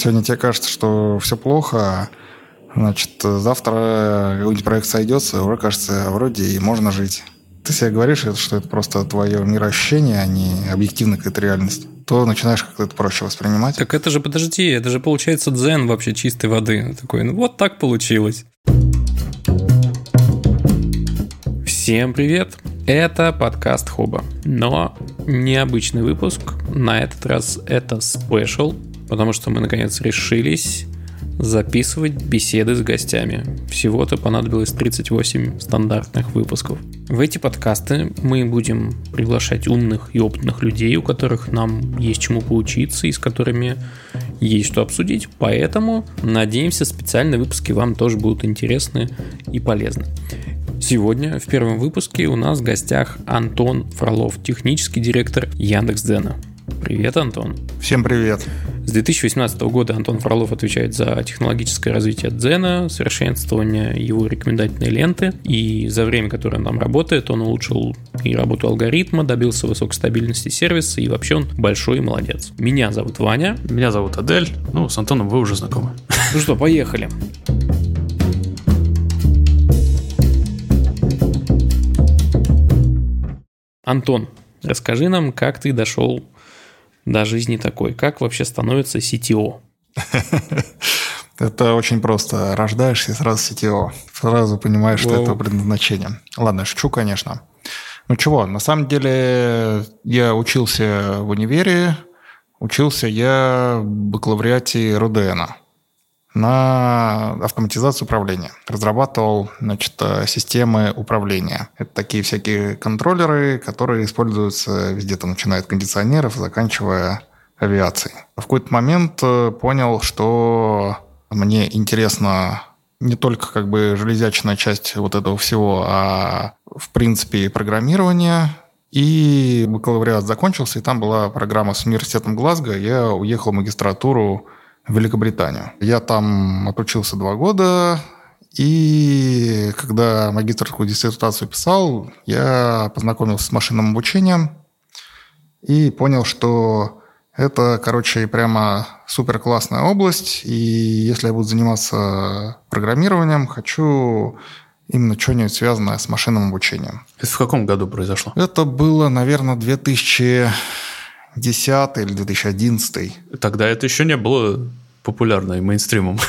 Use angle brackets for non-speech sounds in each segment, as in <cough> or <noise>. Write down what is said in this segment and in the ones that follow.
Сегодня тебе кажется, что все плохо, значит, завтра какой-нибудь проект сойдется, уже кажется, вроде и можно жить. Ты себе говоришь, что это просто твое мироощущение, а не объективная какая-то реальность то начинаешь как-то это проще воспринимать. Так это же, подожди, это же получается дзен вообще чистой воды. Такой, ну вот так получилось. Всем привет! Это подкаст Хоба, но необычный выпуск. На этот раз это спешл, потому что мы наконец решились записывать беседы с гостями. Всего-то понадобилось 38 стандартных выпусков. В эти подкасты мы будем приглашать умных и опытных людей, у которых нам есть чему поучиться и с которыми есть что обсудить. Поэтому, надеемся, специальные выпуски вам тоже будут интересны и полезны. Сегодня в первом выпуске у нас в гостях Антон Фролов, технический директор Яндекс.Дзена. Привет, Антон. Всем привет. С 2018 года Антон Фролов отвечает за технологическое развитие Дзена, совершенствование его рекомендательной ленты. И за время, которое он там работает, он улучшил и работу алгоритма, добился высокой стабильности сервиса, и вообще он большой молодец. Меня зовут Ваня. Меня зовут Адель. Ну, с Антоном вы уже знакомы. Ну что, поехали. Антон, расскажи нам, как ты дошел до жизни такой? Как вообще становится CTO? <laughs> Это очень просто. Рождаешься сразу CTO. Сразу понимаешь, что это предназначение. Ладно, шучу, конечно. Ну чего, на самом деле я учился в универе, учился я в бакалавриате РУДНа на автоматизацию управления. Разрабатывал значит, системы управления. Это такие всякие контроллеры, которые используются везде, там, начиная от кондиционеров, заканчивая авиацией. В какой-то момент э, понял, что мне интересно не только как бы железячная часть вот этого всего, а в принципе программирование. И бакалавриат закончился, и там была программа с университетом Глазго. Я уехал в магистратуру в Великобританию. Я там отучился два года, и когда магистрскую диссертацию писал, я познакомился с машинным обучением и понял, что это, короче, прямо супер классная область, и если я буду заниматься программированием, хочу именно что-нибудь связанное с машинным обучением. Это в каком году произошло? Это было, наверное, 2000 2010 или 2011. Тогда это еще не было популярно и мейнстримом. <laughs>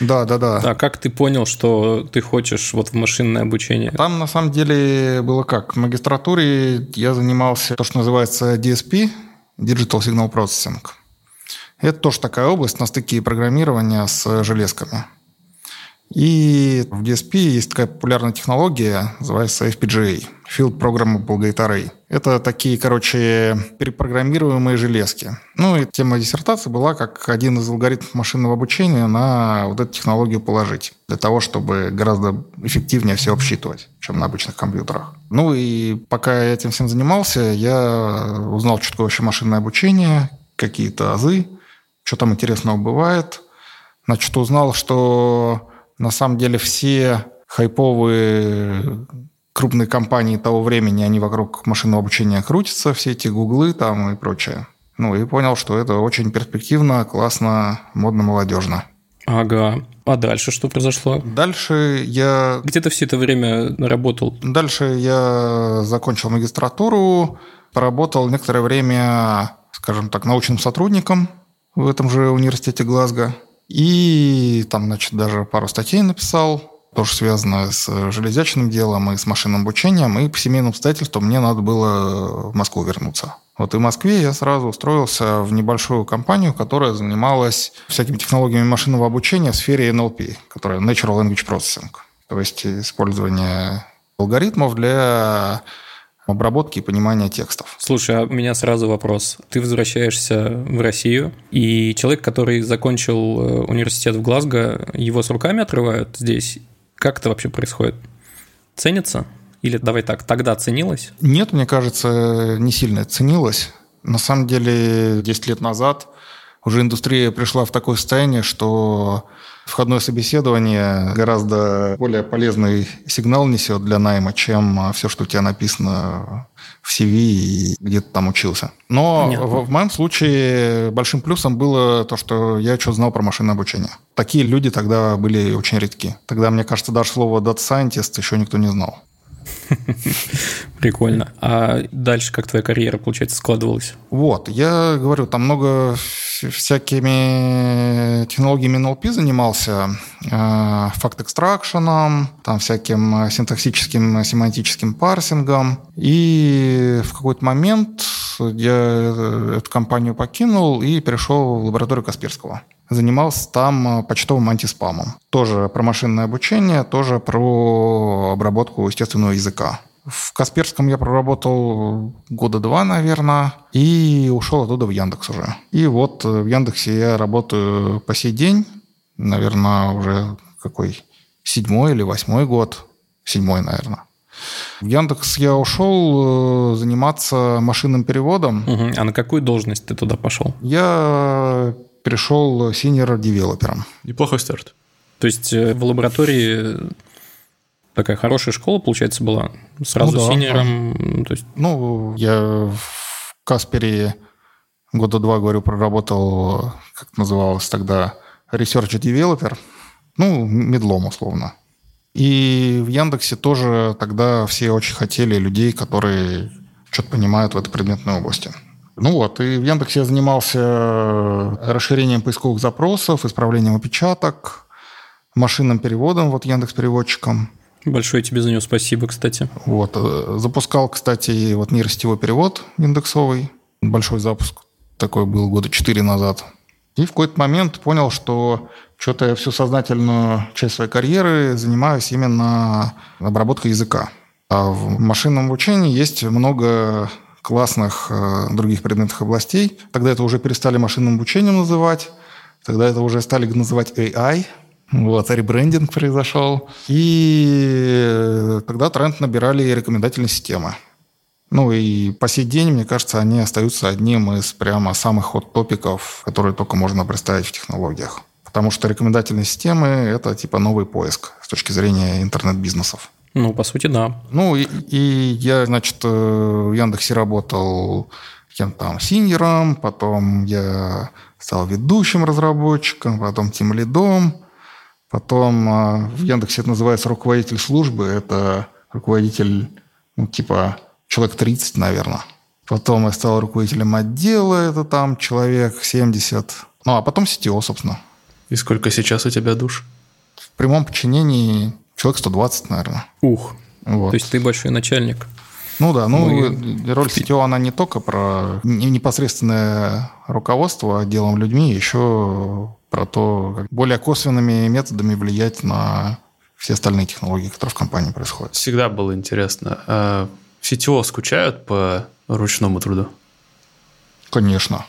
Да, да, да. А как ты понял, что ты хочешь вот в машинное обучение? Там на самом деле было как. В магистратуре я занимался то, что называется DSP, Digital Signal Processing. Это тоже такая область на стыке программирования с железками. И в DSP есть такая популярная технология, называется FPGA – Field Programmable Gate. Это такие, короче, перепрограммируемые железки. Ну и тема диссертации была, как один из алгоритмов машинного обучения на вот эту технологию положить, для того, чтобы гораздо эффективнее все обсчитывать, чем на обычных компьютерах. Ну и пока я этим всем занимался, я узнал, что такое вообще машинное обучение, какие-то азы, что там интересного бывает. Значит, узнал, что на самом деле все хайповые крупные компании того времени, они вокруг машинного обучения крутятся, все эти гуглы там и прочее. Ну, и понял, что это очень перспективно, классно, модно, молодежно. Ага. А дальше что произошло? Дальше я... Где ты все это время работал? Дальше я закончил магистратуру, поработал некоторое время, скажем так, научным сотрудником в этом же университете Глазго. И там, значит, даже пару статей написал, тоже связано с железячным делом и с машинным обучением. И по семейным обстоятельствам мне надо было в Москву вернуться. Вот и в Москве я сразу устроился в небольшую компанию, которая занималась всякими технологиями машинного обучения в сфере NLP, которая Natural Language Processing. То есть использование алгоритмов для обработки и понимания текстов. Слушай, а у меня сразу вопрос. Ты возвращаешься в Россию, и человек, который закончил э, университет в Глазго, его с руками отрывают здесь? Как это вообще происходит? Ценится? Или давай так, тогда ценилось? Нет, мне кажется, не сильно ценилось. На самом деле, 10 лет назад уже индустрия пришла в такое состояние, что входное собеседование гораздо более полезный сигнал несет для найма, чем все, что у тебя написано в CV и где ты там учился. Но в, в моем случае большим плюсом было то, что я что знал про машинное обучение. Такие люди тогда были очень редки. Тогда, мне кажется, даже слово data scientist еще никто не знал. <laughs> Прикольно. А дальше как твоя карьера, получается, складывалась? Вот, я говорю, там много всякими технологиями NLP занимался, э, факт-экстракшеном, там всяким синтаксическим, семантическим парсингом. И в какой-то момент я эту компанию покинул и перешел в лабораторию Касперского занимался там почтовым антиспамом. Тоже про машинное обучение, тоже про обработку естественного языка. В Касперском я проработал года два, наверное, и ушел оттуда в Яндекс уже. И вот в Яндексе я работаю по сей день, наверное, уже какой седьмой или восьмой год, седьмой, наверное. В Яндекс я ушел э, заниматься машинным переводом. Угу. А на какую должность ты туда пошел? Я пришел senior developer ом. Неплохой старт. То есть э, в лаборатории такая хорошая школа, получается, была? Сразу ну, да, senior ом? То есть... Ну, я в Каспере года два, говорю, проработал, как называлось тогда, research developer, ну, медлом условно. И в Яндексе тоже тогда все очень хотели людей, которые что-то понимают в этой предметной области. Ну вот, и в Яндексе я занимался расширением поисковых запросов, исправлением опечаток, машинным переводом, вот Яндекс переводчиком. Большое тебе за него спасибо, кстати. Вот. Э, запускал, кстати, вот нейросетевой перевод индексовый. Большой запуск такой был года четыре назад. И в какой-то момент понял, что что-то я всю сознательную часть своей карьеры занимаюсь именно обработкой языка. А в машинном обучении есть много классных э, других предметных областей. Тогда это уже перестали машинным обучением называть. Тогда это уже стали называть AI – вот, ребрендинг произошел. И тогда тренд набирали рекомендательные системы. Ну и по сей день, мне кажется, они остаются одним из прямо самых ход-топиков, которые только можно представить в технологиях. Потому что рекомендательные системы – это типа новый поиск с точки зрения интернет-бизнесов. Ну, по сути, да. Ну, и, и я, значит, э, в Яндексе работал кем там синьором, потом я стал ведущим разработчиком, потом тем лидом, Потом а, в Яндексе это называется руководитель службы. Это руководитель, ну, типа, человек 30, наверное. Потом я стал руководителем отдела, это там человек 70. Ну, а потом CTO, собственно. И сколько сейчас у тебя душ? В прямом подчинении человек 120, наверное. Ух. Вот. То есть ты большой начальник. Ну да, ну Мы... роль CTO, она не только про непосредственное руководство отделом людьми, еще про то, как более косвенными методами влиять на все остальные технологии, которые в компании происходят. Всегда было интересно. А CTO скучают по ручному труду? Конечно.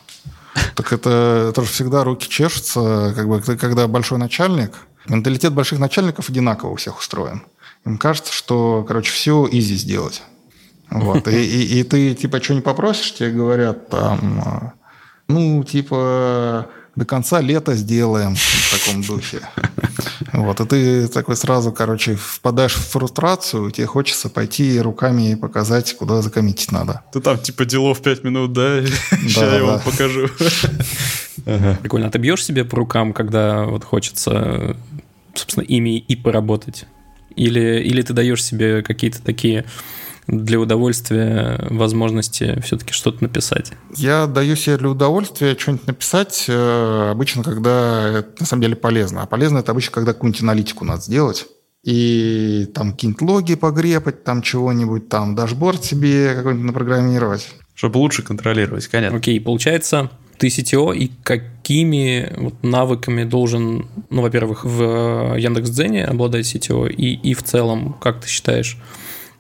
Так это, это же всегда руки чешутся, как бы, когда большой начальник. Менталитет больших начальников одинаково у всех устроен. Им кажется, что, короче, все изи сделать. Вот. И, и, и ты, типа, что не попросишь, тебе говорят там, ну, типа, до конца лета сделаем в таком духе. Вот, и ты такой сразу, короче, впадаешь в фрустрацию, тебе хочется пойти руками и показать, куда закоммитить надо. Ты там типа делов 5 минут, да? <laughs> Сейчас я вам покажу. Прикольно. А ты бьешь себе по рукам, когда вот хочется, собственно, ими и поработать? Или, или ты даешь себе какие-то такие для удовольствия возможности все-таки что-то написать? Я даю себе для удовольствия что-нибудь написать э, обычно, когда это на самом деле полезно. А полезно это обычно, когда какую-нибудь аналитику надо сделать. И там какие-нибудь логи погрепать, там чего-нибудь, там дашборд себе какой-нибудь напрограммировать. Чтобы лучше контролировать, конечно. Окей, получается, ты CTO, и какими вот навыками должен, ну, во-первых, в Яндекс.Дзене обладать CTO, и, и в целом, как ты считаешь,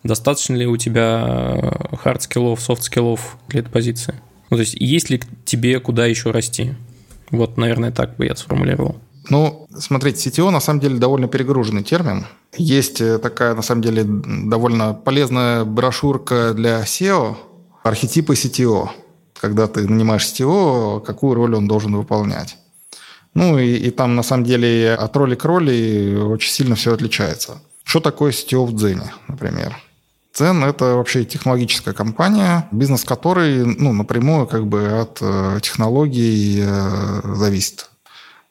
достаточно ли у тебя хард-скиллов, софт-скиллов для этой позиции? Ну, то есть, есть ли тебе куда еще расти? Вот, наверное, так бы я сформулировал. Ну, смотрите, CTO на самом деле довольно перегруженный термин. Есть э, такая, на самом деле, довольно полезная брошюрка для CEO «Архетипы CTO», когда ты нанимаешь CTO, какую роль он должен выполнять. Ну и, и там на самом деле от роли к роли очень сильно все отличается. Что такое CTO в Дзене, например? Дзен – это вообще технологическая компания, бизнес которой ну, напрямую как бы от э, технологий э, зависит.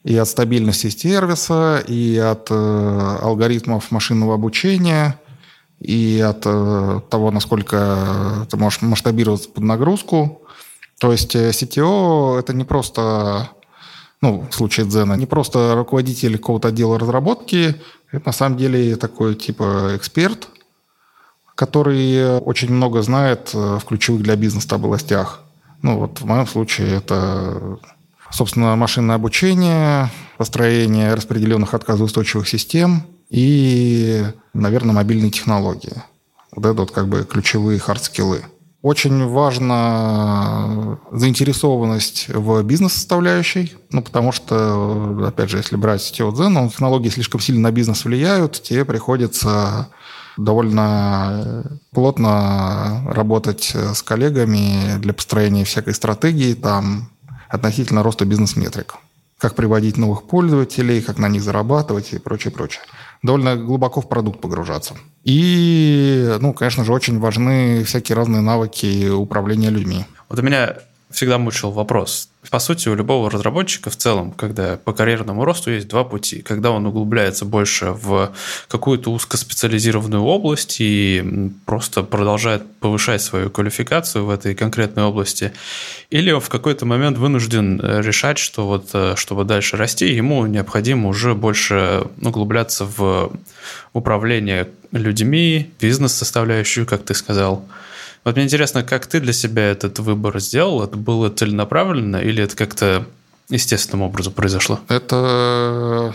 И от стабильности сервиса, и от э, алгоритмов машинного обучения, и от того, насколько ты можешь масштабироваться под нагрузку. То есть CTO – это не просто ну, в случае Дзена, не просто руководитель какого-то отдела разработки, это на самом деле такой типа эксперт, который очень много знает э, в ключевых для бизнеса областях. Ну вот в моем случае это, собственно, машинное обучение, построение распределенных отказоустойчивых систем и, наверное, мобильные технологии. Вот это вот как бы ключевые хардскиллы. Очень важна заинтересованность в бизнес-составляющей, ну, потому что, опять же, если брать CTO в Дзен, технологии слишком сильно на бизнес влияют, тебе приходится довольно плотно работать с коллегами для построения всякой стратегии там относительно роста бизнес-метрик. Как приводить новых пользователей, как на них зарабатывать и прочее, прочее довольно глубоко в продукт погружаться. И, ну, конечно же, очень важны всякие разные навыки управления людьми. Вот у меня всегда мучил вопрос. По сути, у любого разработчика в целом, когда по карьерному росту есть два пути. Когда он углубляется больше в какую-то узкоспециализированную область и просто продолжает повышать свою квалификацию в этой конкретной области, или в какой-то момент вынужден э, решать, что вот э, чтобы дальше расти, ему необходимо уже больше углубляться в управление людьми, бизнес-составляющую, как ты сказал – вот мне интересно, как ты для себя этот выбор сделал? Это было целенаправленно или это как-то естественным образом произошло? Это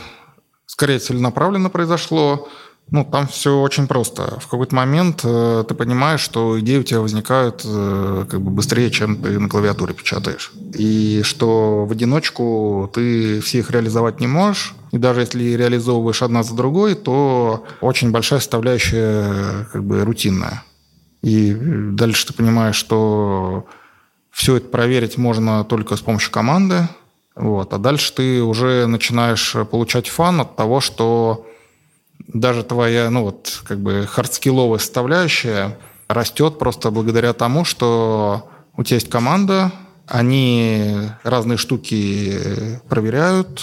скорее целенаправленно произошло. Ну, там все очень просто. В какой-то момент э, ты понимаешь, что идеи у тебя возникают э, как бы быстрее, чем ты на клавиатуре печатаешь. И что в одиночку ты все их реализовать не можешь. И даже если реализовываешь одна за другой, то очень большая составляющая как бы рутинная. И дальше ты понимаешь, что все это проверить можно только с помощью команды. Вот. А дальше ты уже начинаешь получать фан от того, что даже твоя, ну вот, как бы хардскилловая составляющая растет просто благодаря тому, что у тебя есть команда, они разные штуки проверяют,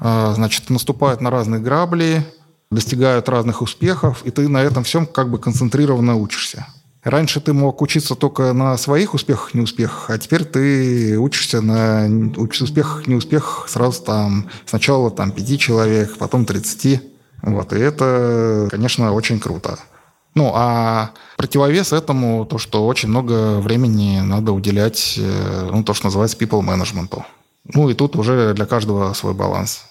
а, значит, наступают на разные грабли, достигают разных успехов, и ты на этом всем как бы концентрированно учишься. Раньше ты мог учиться только на своих успехах, неуспехах, а теперь ты учишься на успехах, неуспехах сразу там сначала там пяти человек, потом 30. Вот, и это, конечно, очень круто. Ну, а противовес этому то, что очень много времени надо уделять, э, ну, то, что называется people management. Ну, и тут уже для каждого свой баланс.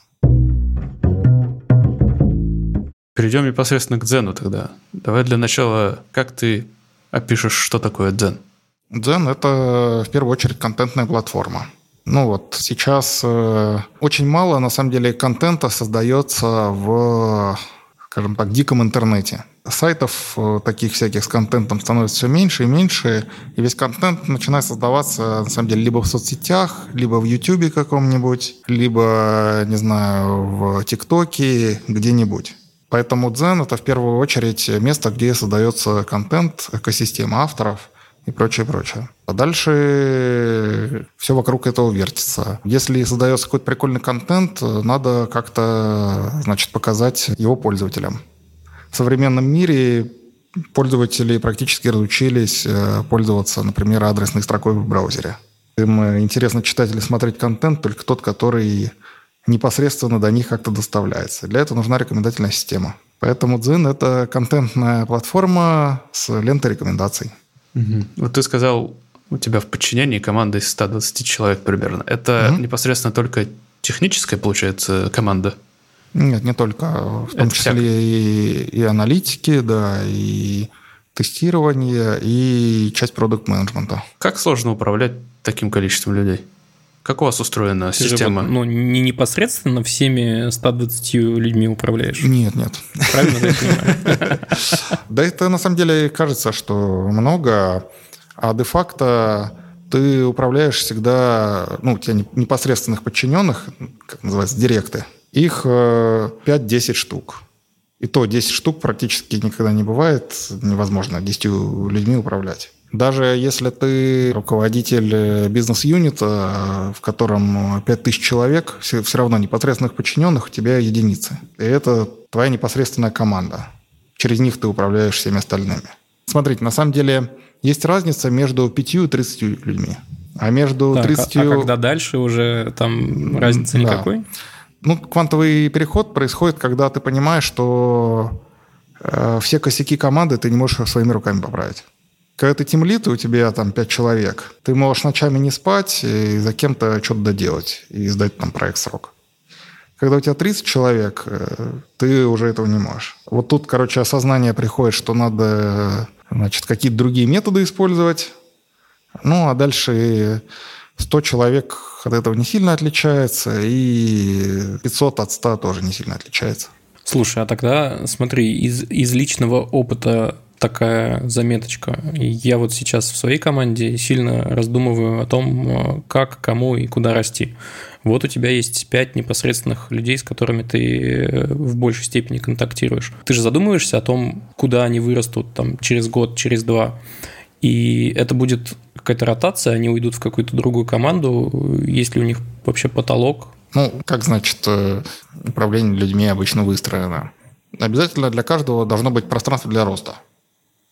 Перейдем непосредственно к Дзену тогда. Давай для начала, как ты опишешь, что такое Дзен? Дзен – это в первую очередь контентная платформа. Ну вот сейчас э, очень мало, на самом деле, контента создается в, скажем так, диком интернете. Сайтов э, таких всяких с контентом становится все меньше и меньше, и весь контент начинает создаваться, на самом деле, либо в соцсетях, либо в Ютубе каком-нибудь, либо, не знаю, в ТикТоке, где-нибудь. Поэтому Дзен – это в первую очередь место, где создается контент, экосистема авторов и прочее, прочее. А дальше все вокруг этого вертится. Если создается какой-то прикольный контент, надо как-то, значит, показать его пользователям. В современном мире пользователи практически разучились э, пользоваться, например, адресной строкой в браузере. Им интересно читать или смотреть контент только тот, который непосредственно до них как-то доставляется. Для этого нужна рекомендательная система. Поэтому Дзин – это контентная платформа с лентой рекомендаций. Угу. Вот ты сказал, у тебя в подчинении команда из 120 человек примерно. Это угу. непосредственно только техническая, получается, команда? Нет, не только. В том это числе и, и аналитики, да, и тестирование, и часть продукт-менеджмента. Как сложно управлять таким количеством людей? Как у вас устроена Ты система? Же, ну, не непосредственно всеми 120 людьми управляешь? Нет, нет. Правильно я понимаю? <laughs> Да это на самом деле кажется, что много, а де-факто ты управляешь всегда, ну, у тебя непосредственных подчиненных, как называется, директы, их 5-10 э, штук. И то 10 штук практически никогда не бывает, невозможно 10 людьми управлять. Даже если ты руководитель э, бизнес-юнита, в котором 5000 человек, все, все равно непосредственных подчиненных у тебя единицы. И это твоя непосредственная команда. Через них ты управляешь всеми остальными. Смотрите, на самом деле есть разница между 5 и 30 людьми. А между так, 30... А, а когда дальше уже там разницы да. никакой? Ну, квантовый переход происходит, когда ты понимаешь, что э, все косяки команды ты не можешь своими руками поправить. Когда ты темлит, и у тебя там пять человек, ты можешь ночами не спать и за кем-то что-то доделать и сдать там проект срок. Когда у тебя 30 человек, э, ты уже этого не можешь. Вот тут, короче, осознание приходит, что надо значит, какие-то другие методы использовать. Ну, а дальше 100 человек от этого не сильно отличается, и 500 от 100 тоже не сильно отличается. Слушай, а тогда смотри, из, из личного опыта такая заметочка. Я вот сейчас в своей команде сильно раздумываю о том, как, кому и куда расти. Вот у тебя есть пять непосредственных людей, с которыми ты в большей степени контактируешь. Ты же задумываешься о том, куда они вырастут там, через год, через два. И это будет какая-то ротация, они уйдут в какую-то другую команду. Есть ли у них вообще потолок? Ну, как значит э, управление людьми обычно выстроено? Обязательно для каждого должно быть пространство для роста.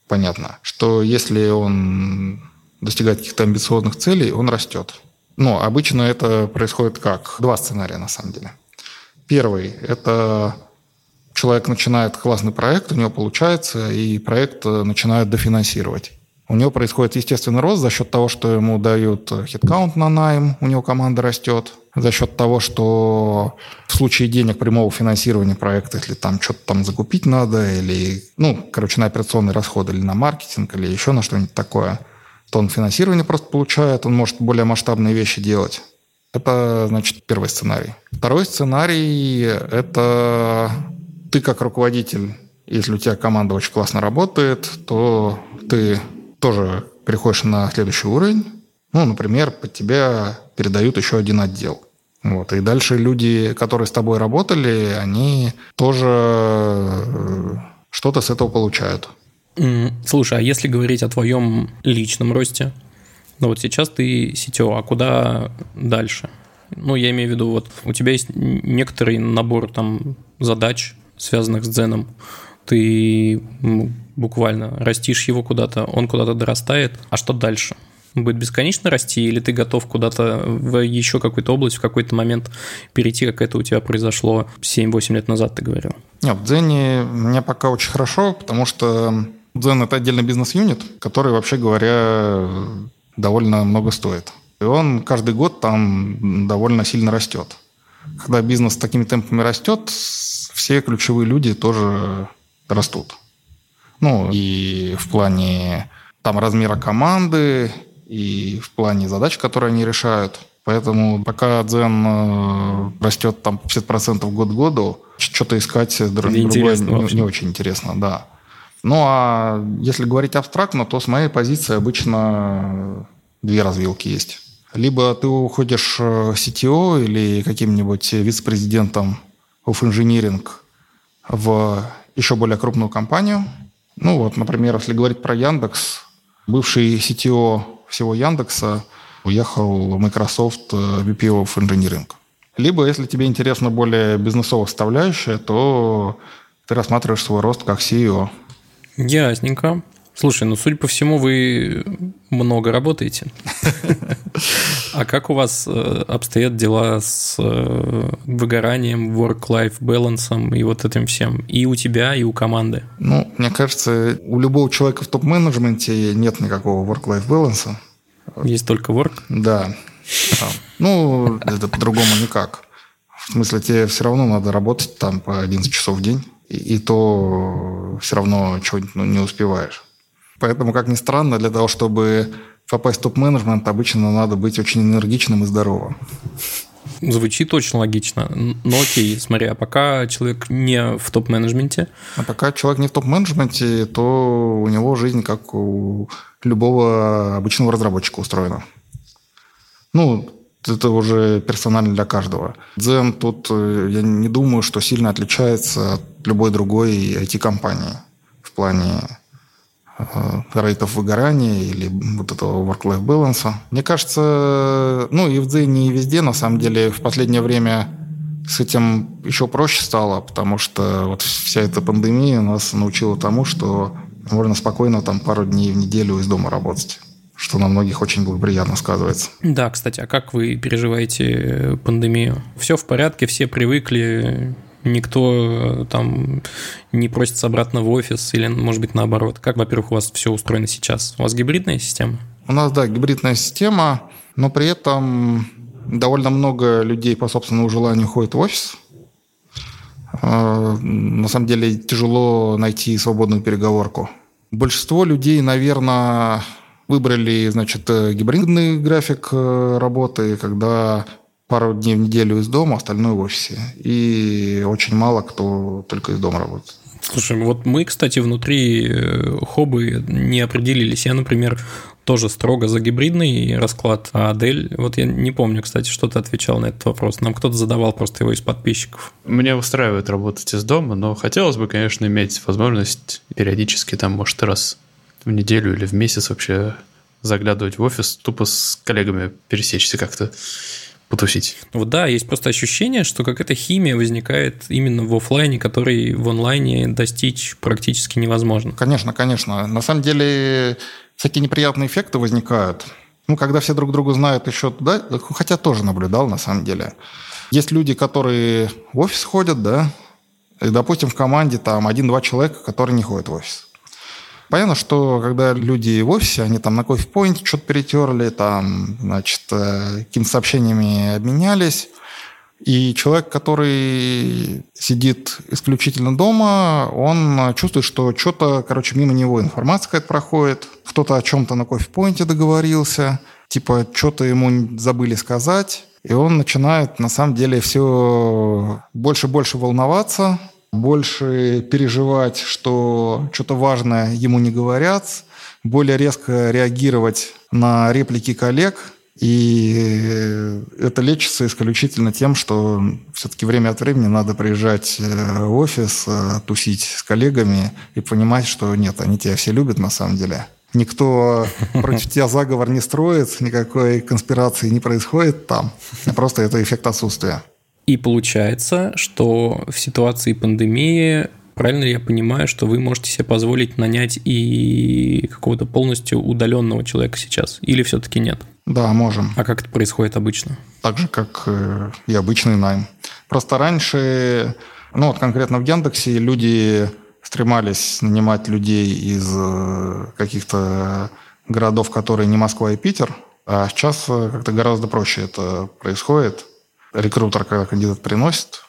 Понятно, что если он достигает каких-то амбициозных целей, он растет. Но обычно это происходит как? Два сценария на самом деле. Первый – это человек начинает классный проект, у него получается, и проект э, начинают дофинансировать. У него происходит естественный рост за счет того, что ему дают хиткаунт на найм, у него команда растет, за счет того, что в случае денег прямого финансирования проекта, если там что-то там закупить надо, или, ну, короче, на операционные расходы, или на маркетинг, или еще на что-нибудь такое, то он финансирование просто получает, он может более масштабные вещи делать. Это, значит, первый сценарий. Второй сценарий – это ты как руководитель, если у тебя команда очень классно работает, то ты тоже переходишь на следующий уровень. Ну, например, под тебя передают еще один отдел. Вот. И дальше люди, которые с тобой работали, они тоже э, что-то с этого получают. Слушай, а если говорить о твоем личном росте, ну вот сейчас ты CTO, а куда дальше? Ну, я имею в виду, вот у тебя есть некоторый набор там задач, связанных с дзеном. Ты буквально растишь его куда-то, он куда-то дорастает, а что дальше? будет бесконечно расти, или ты готов куда-то в еще какую-то область в какой-то момент перейти, как это у тебя произошло 7-8 лет назад, ты говорил? Нет, в Дзене мне пока очень хорошо, потому что Дзен – это отдельный бизнес-юнит, который, вообще говоря, довольно много стоит. И он каждый год там довольно сильно растет. Когда бизнес такими темпами растет, все ключевые люди тоже растут. Ну, и в плане там размера команды, и в плане задач, которые они решают. Поэтому пока Дзен э, растет там 50% год к году, что-то искать другое не, не очень интересно, да. Ну а если говорить абстрактно, то с моей позиции обычно две развилки есть. Либо ты уходишь э, CTO или каким-нибудь вице-президентом of engineering в еще более крупную компанию – ну вот, например, если говорить про Яндекс, бывший CTO всего Яндекса уехал в Microsoft VP of Engineering. Либо, если тебе интересна более бизнесовая составляющая, то ты рассматриваешь свой рост как CEO. Ясненько. Слушай, ну, судя по всему, вы много работаете. А как у вас э, обстоят дела с э, выгоранием, work-life балансом и вот этим всем? И у тебя, и у команды? Ну, мне кажется, у любого человека в топ-менеджменте нет никакого work-life баланса. Есть только work? Да. Ну, это по-другому никак. В смысле, тебе все равно надо работать там по 11 часов в день, и, и то все равно чего-нибудь ну, не успеваешь. Поэтому, как ни странно, для того, чтобы попасть в топ-менеджмент, обычно надо быть очень энергичным и здоровым. Звучит очень логично. Но окей, смотри, а пока человек не в топ-менеджменте? А пока человек не в топ-менеджменте, то у него жизнь как у любого обычного разработчика устроена. Ну, это уже персонально для каждого. Дзен тут, э, я не думаю, что сильно отличается от любой другой IT-компании в плане рейтов выгорания или вот этого work-life balance. Мне кажется, ну и в Дзене, и везде, на самом деле, в последнее время с этим еще проще стало, потому что вот вся эта пандемия нас научила тому, что можно спокойно там пару дней в неделю из дома работать что на многих очень благоприятно сказывается. Да, кстати, а как вы переживаете пандемию? Все в порядке, все привыкли, никто э, там не просится обратно в офис или, может быть, наоборот? Как, во-первых, у вас все устроено сейчас? У вас гибридная система? У нас, да, гибридная система, но при этом довольно много людей по собственному желанию ходит в офис. Э, на самом деле тяжело найти свободную переговорку. Большинство людей, наверное, Выбрали, значит, э, гибридный график работы, когда пару дней в неделю из дома, остальное в офисе. И очень мало кто только из дома работает. Слушай, вот мы, кстати, внутри э, хобы не определились. Я, например, тоже строго за гибридный расклад, а Адель, вот я не помню, кстати, что ты отвечал на этот вопрос. Нам кто-то задавал просто его из подписчиков. Мне устраивает работать из дома, но хотелось бы, конечно, иметь возможность периодически, там, может, раз в неделю или в месяц вообще заглядывать в офис, тупо с коллегами пересечься как-то потусить. Вот да, есть просто ощущение, что какая-то химия возникает именно в офлайне, который в онлайне достичь практически невозможно. Конечно, конечно. На самом деле всякие неприятные эффекты возникают. Ну, когда все друг друга знают еще туда, хотя тоже наблюдал на самом деле. Есть люди, которые в офис ходят, да, и, допустим, в команде там один-два человека, которые не ходят в офис. Понятно, что когда люди в офисе, они там на кофе-поинте что-то перетерли, там, значит, э, какими-то сообщениями обменялись, и человек, который сидит исключительно дома, он чувствует, что что-то, короче, мимо него информация какая-то проходит, кто-то о чем-то на кофе-поинте договорился, типа что-то ему забыли сказать, и он начинает, на самом деле, все больше и больше волноваться, больше переживать, что что-то важное ему не говорят, более резко реагировать на реплики коллег. И это лечится исключительно тем, что все-таки время от времени надо приезжать э, в офис, э, тусить с коллегами и понимать, что нет, они тебя все любят на самом деле. Никто <laughs> против тебя заговор не строит, никакой конспирации не происходит там. Просто это эффект отсутствия. И получается, что в ситуации пандемии правильно ли я понимаю, что вы можете себе позволить нанять и какого-то полностью удаленного человека сейчас? Или все-таки нет? Да, можем. А как это происходит обычно? Так же, как э, и обычный найм. Просто раньше, ну вот конкретно в Яндексе люди стремались нанимать людей из э, каких-то городов, которые не Москва и Питер, а сейчас э, как-то гораздо проще это происходит рекрутер, когда кандидат приносит,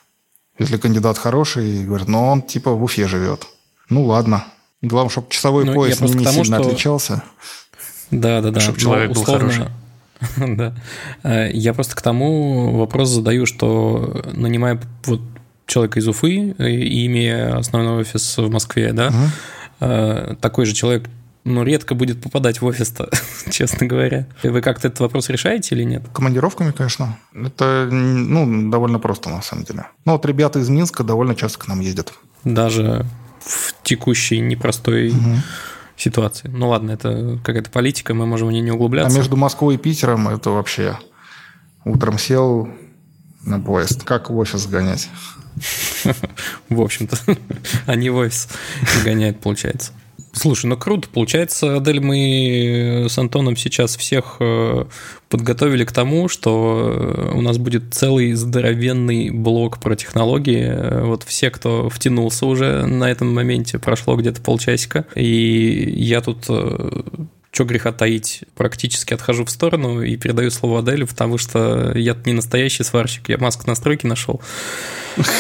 если кандидат хороший, говорит, ну он типа в Уфе живет. Ну ладно. Главное, чтобы часовой ну, пояс не, не тому, сильно что... отличался. Да, да, да. Чтобы человек был хороший. <laughs> да. Э, я просто к тому вопрос задаю, что нанимая вот человека из Уфы и имея основной офис в Москве, да, uh-huh. такой же человек ну, редко будет попадать в офис-то, <laughs> честно говоря. Вы как-то этот вопрос решаете или нет? Командировками, конечно. Это, ну, довольно просто, на самом деле. Ну, вот ребята из Минска довольно часто к нам ездят. Даже в текущей непростой угу. ситуации. Ну, ладно, это какая-то политика, мы можем в ней не углубляться. А между Москвой и Питером это вообще... Утром сел на поезд. Как в офис гонять? <laughs> В общем-то, <laughs> они в офис гоняют, получается. Слушай, ну круто. Получается, Адель, мы с Антоном сейчас всех э, подготовили к тому, что э, у нас будет целый здоровенный блок про технологии. Вот все, кто втянулся уже на этом моменте, прошло где-то полчасика. И я тут э, что греха таить, практически отхожу в сторону и передаю слово Аделю, потому что я не настоящий сварщик, я маску настройки нашел.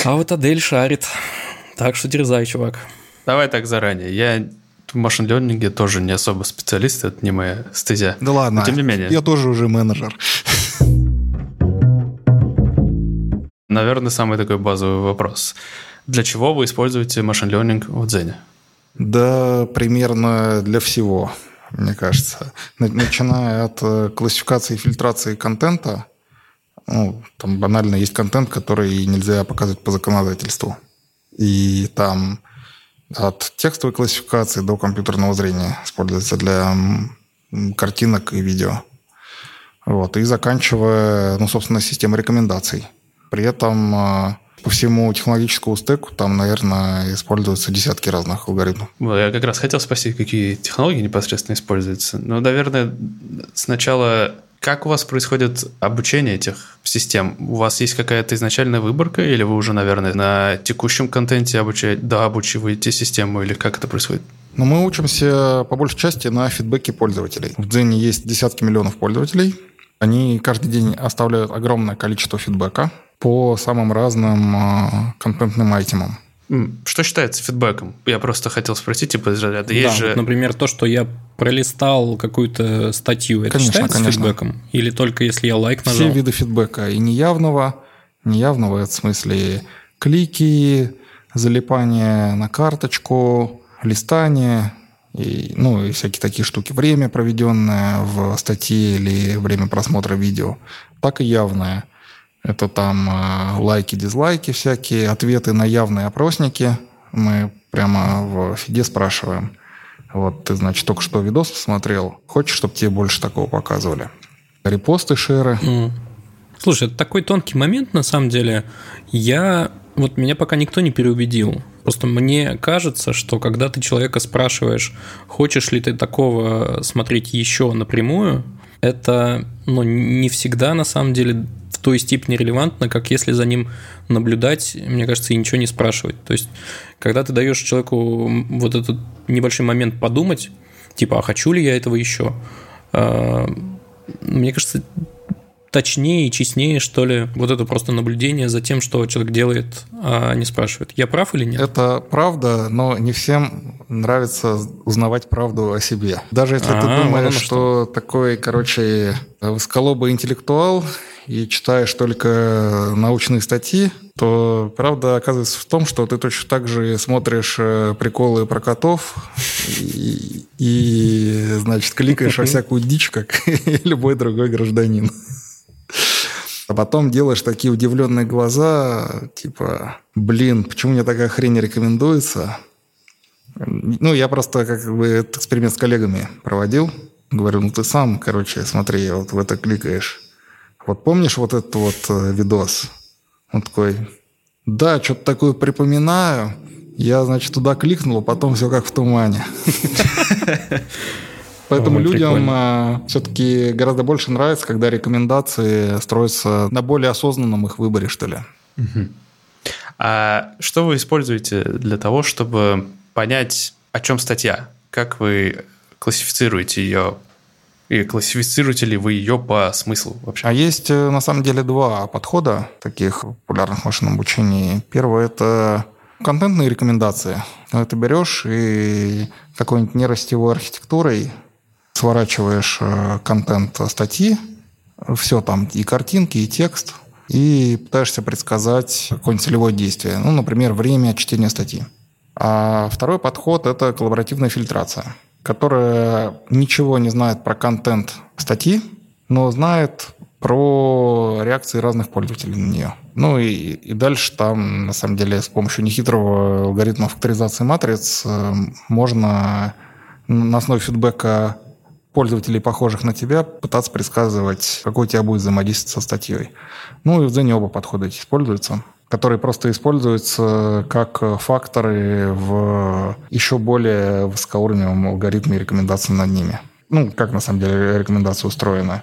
А вот Адель шарит. Так что дерзай, чувак. Давай так заранее. Я в машин-лернинге тоже не особо специалист, это не моя стезя. Да ладно, Но, тем не менее. Я тоже уже менеджер. Наверное, самый такой базовый вопрос. Для чего вы используете машин-лернинг в Дзене? Да, примерно для всего. мне кажется. Начиная от э, классификации и фильтрации контента, ну, там банально есть контент, который нельзя показывать по законодательству. И там от текстовой классификации до компьютерного зрения используется для картинок и видео. Вот. И заканчивая, ну, собственно, системой рекомендаций. При этом э, по всему технологическому стеку там, наверное, используются десятки разных алгоритмов. Я как раз хотел спросить, какие технологии непосредственно используются. Ну, наверное, сначала как у вас происходит обучение этих систем? У вас есть какая-то изначальная выборка, или вы уже, наверное, на текущем контенте обучаете, да, обучиваете систему, или как это происходит? Ну, мы учимся по большей части на фидбэке пользователей. В Дзене есть десятки миллионов пользователей. Они каждый день оставляют огромное количество фидбэка по самым разным э, контентным айтемам. Что считается фидбэком? Я просто хотел спросить, типа, из разряда. Есть да, же... например, то, что я пролистал какую-то статью, это конечно, считается конечно. фидбэком? Или только если я лайк нажал? Все виды фидбэка. И неявного, неявного, это в смысле клики, залипание на карточку, листание, и, ну, и всякие такие штуки. Время, проведенное в статье или время просмотра видео, так и явное. Это там э, лайки, дизлайки всякие, ответы на явные опросники. Мы прямо в фиде спрашиваем. Вот ты, значит, только что видос посмотрел. Хочешь, чтобы тебе больше такого показывали? Репосты, шеры. Mm. Слушай, это такой тонкий момент, на самом деле. Я... Вот меня пока никто не переубедил. Просто мне кажется, что когда ты человека спрашиваешь, хочешь ли ты такого смотреть еще напрямую, это ну, не всегда на самом деле той степени релевантно, как если за ним наблюдать, мне кажется, и ничего не спрашивать. То есть, когда ты даешь человеку вот этот небольшой момент подумать, типа, а хочу ли я этого еще, а, мне кажется, точнее и честнее, что ли, вот это просто наблюдение за тем, что человек делает, а не спрашивает. Я прав или нет? Это правда, но не всем нравится узнавать правду о себе. Даже если а, ты думаешь, что, что такой, короче, высоколобый интеллектуал и читаешь только научные статьи, то правда оказывается в том, что ты точно так же смотришь э, приколы про котов и, и значит, кликаешь во <laughs> всякую дичь, как <laughs> любой другой гражданин. А потом делаешь такие удивленные глаза, типа, блин, почему мне такая хрень рекомендуется? Ну, я просто как бы этот эксперимент с коллегами проводил. Говорю, ну ты сам, короче, смотри, вот в это кликаешь. Вот помнишь вот этот вот э, видос? Он такой, да, что-то такое припоминаю. Я, значит, туда кликнул, а потом все как в тумане. <laughs> Поэтому Ой, людям а, все-таки гораздо больше нравится, когда рекомендации строятся на более осознанном их выборе, что ли. Угу. А что вы используете для того, чтобы понять, о чем статья? Как вы классифицируете ее? И классифицируете ли вы ее по смыслу вообще? А есть э, на самом деле два подхода таких популярных в машинном обучении. Первое – это контентные рекомендации. Ты берешь и какой-нибудь нерастевой архитектурой сворачиваешь э, контент статьи, все там, и картинки, и текст, и пытаешься предсказать какое-нибудь целевое действие. Ну, например, время чтения статьи. А второй подход – это коллаборативная фильтрация, которая ничего не знает про контент статьи, но знает про реакции разных пользователей на нее. Ну и, и дальше там, на самом деле, с помощью нехитрого алгоритма факторизации матриц э, можно на основе фидбэка пользователей, похожих на тебя, пытаться предсказывать, какой у тебя будет взаимодействие со статьей. Ну и в Дзене оба подхода эти используются, которые просто используются как факторы в еще более высокоуровневом алгоритме рекомендаций над ними. Ну, как на самом деле рекомендация устроена.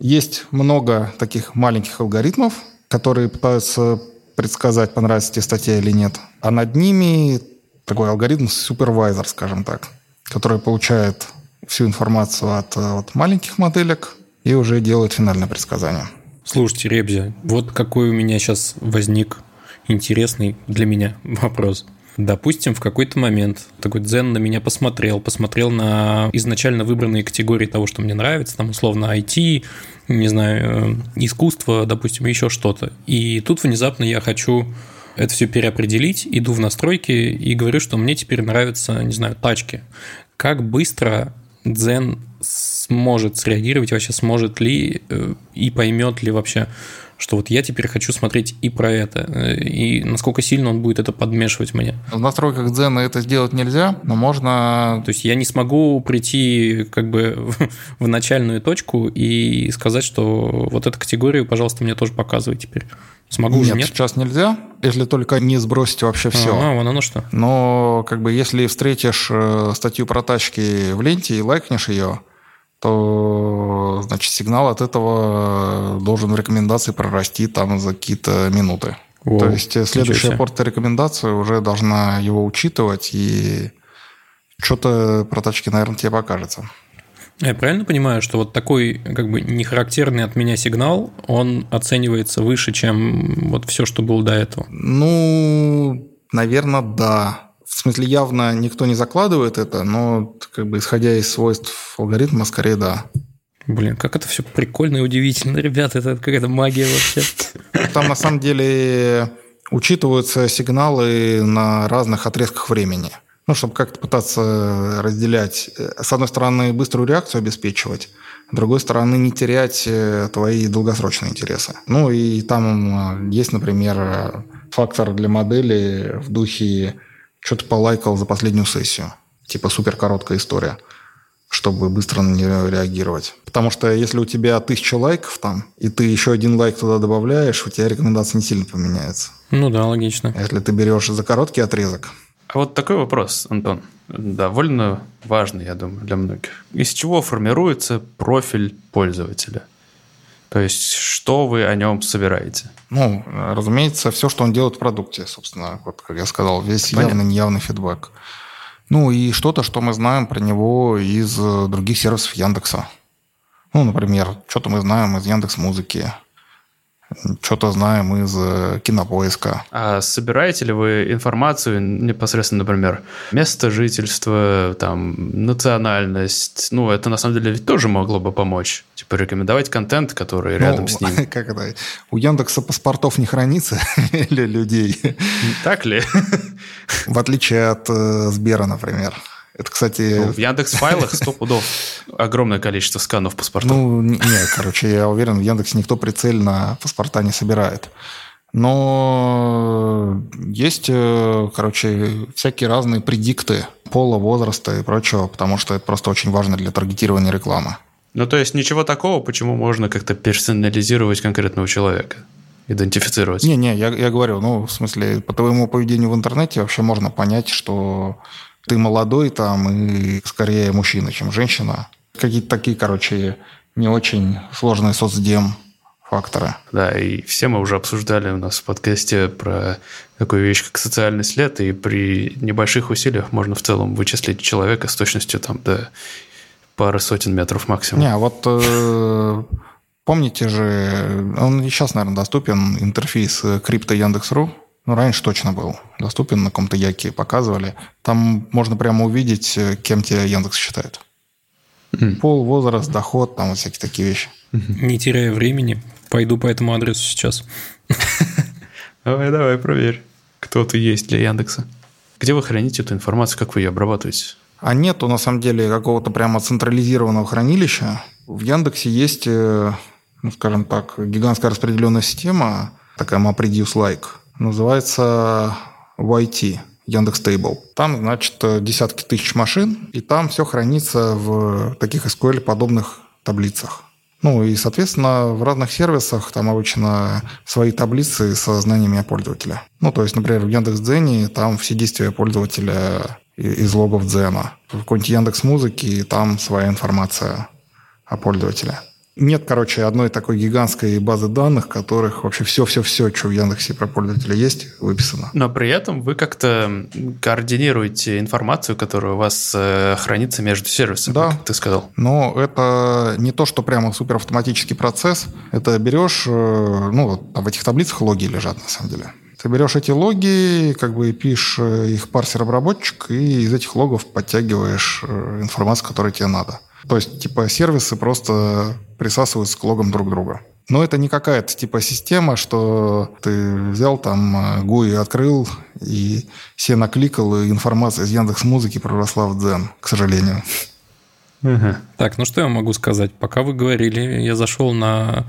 Есть много таких маленьких алгоритмов, которые пытаются предсказать, понравится тебе статья или нет. А над ними такой алгоритм супервайзер, скажем так, который получает всю информацию от, от маленьких моделек и уже делает финальное предсказание. Слушайте, Ребзя, вот какой у меня сейчас возник интересный для меня <laughs> вопрос. Допустим, в какой-то момент такой дзен на меня посмотрел, посмотрел на изначально выбранные категории того, что мне нравится, там условно IT, не знаю, э, искусство, допустим, еще что-то. И тут внезапно я хочу это все переопределить, иду в настройки и говорю, что мне теперь нравятся, не знаю, тачки. Как быстро Дзен сможет среагировать, вообще сможет ли э, и поймет ли вообще, что вот я теперь хочу смотреть и про это, э, и насколько сильно он будет это подмешивать мне. В настройках Дзена это сделать нельзя, но можно... То есть я не смогу прийти как бы <laughs> в начальную точку и сказать, что вот эту категорию, пожалуйста, мне тоже показывай теперь. Смогу нет, уже нет? сейчас нельзя, если только не сбросить вообще все. А, вон оно что. Но как бы если встретишь э, статью про тачки в ленте и лайкнешь ее, то значит сигнал от этого должен в рекомендации прорасти там за какие-то минуты. Воу, то есть э, следующая порта рекомендации уже должна его учитывать, и что-то про тачки, наверное, тебе покажется. Я правильно понимаю, что вот такой как бы не характерный от меня сигнал, он оценивается выше, чем вот все, что было до этого? Ну, наверное, да. В смысле, явно никто не закладывает это, но как бы исходя из свойств алгоритма, скорее да. Блин, как это все прикольно и удивительно, ребята, это какая-то магия вообще. Там на самом деле учитываются сигналы на разных отрезках времени ну, чтобы как-то пытаться разделять, э, с одной стороны, быструю реакцию обеспечивать, с другой стороны, не терять э, твои долгосрочные интересы. Ну, и там э, есть, например, фактор для модели в духе что-то полайкал за последнюю сессию. Типа супер короткая история чтобы быстро на нее реагировать. Потому что если у тебя тысяча лайков там, и ты еще один лайк туда добавляешь, у тебя рекомендация не сильно поменяется. Ну да, логично. Если ты берешь за короткий отрезок, а вот такой вопрос, Антон, довольно важный, я думаю, для многих. Из чего формируется профиль пользователя? То есть, что вы о нем собираете? Ну, разумеется, все, что он делает в продукте, собственно, вот как я сказал, весь Понятно. явный, неявный фидбэк. Ну и что-то, что мы знаем про него из других сервисов Яндекса. Ну, например, что-то мы знаем из Яндекс Музыки, что-то знаем из э, кинопоиска. А собираете ли вы информацию непосредственно, например, место жительства, там, национальность? Ну, это на самом деле тоже могло бы помочь. Типа рекомендовать контент, который ну, рядом с ним. <laughs> Как это? У Яндекса паспортов не хранится <laughs> для людей. Так ли? <laughs> В отличие от э, Сбера, например. Это, кстати... Ну, в Яндекс файлах сто пудов огромное количество сканов паспортов. Ну, нет, короче, я уверен, в Яндексе никто прицельно паспорта не собирает. Но есть, э, короче, всякие разные предикты пола, возраста и прочего, потому что это просто очень важно для таргетирования рекламы. Ну, то есть ничего такого, почему можно как-то персонализировать конкретного человека? идентифицировать. Не-не, я, я говорю, ну, в смысле, по твоему поведению в интернете вообще можно понять, что ты молодой там и скорее мужчина, чем женщина. Какие-то такие, короче, не очень сложные соцдем факторы. Да, и все мы уже обсуждали у нас в подкасте про такую вещь, как социальный след, и при небольших усилиях можно в целом вычислить человека с точностью там до пары сотен метров максимум. Не, а вот э, помните же, он сейчас, наверное, доступен, интерфейс крипто Яндекс.ру, ну, раньше точно был доступен, на каком-то яке показывали. Там можно прямо увидеть, э, кем тебя Яндекс считает. Mm. Пол, возраст, доход, там вот всякие такие вещи. Не теряя времени, пойду по этому адресу сейчас. <laughs> Давай, давай, проверь, кто ты есть для Яндекса. Где вы храните эту информацию, как вы ее обрабатываете? А нету, на самом деле, какого-то прямо централизированного хранилища. В Яндексе есть, э, ну, скажем так, гигантская распределенная система, такая MapReduce like – называется YT, Яндекс Тейбл. Там, значит, десятки тысяч машин, и там все хранится в таких SQL-подобных таблицах. Ну и, соответственно, в разных сервисах там обычно свои таблицы со знаниями о пользователя. Ну, то есть, например, в Яндекс.Дзене там все действия пользователя из логов Дзена. В какой-нибудь Яндекс Музыке там своя информация о пользователе. Нет, короче, одной такой гигантской базы данных, которых вообще все-все-все, что в Яндексе про пользователя есть, выписано. Но при этом вы как-то координируете информацию, которая у вас э, хранится между сервисами, да. как ты сказал. Но это не то, что прямо суперавтоматический процесс. Это берешь, э, ну, в этих таблицах логи лежат, на самом деле. Ты берешь эти логи, как бы пишешь э, их парсер-обработчик, и из этих логов подтягиваешь информацию, которая тебе надо. То есть, типа, сервисы просто присасываются к логам друг друга. Но это не какая-то типа система, что ты взял там GUI открыл и все накликал, и информация из Яндекс Музыки проросла в Дзен, к сожалению. Угу. Так, ну что я могу сказать? Пока вы говорили, я зашел на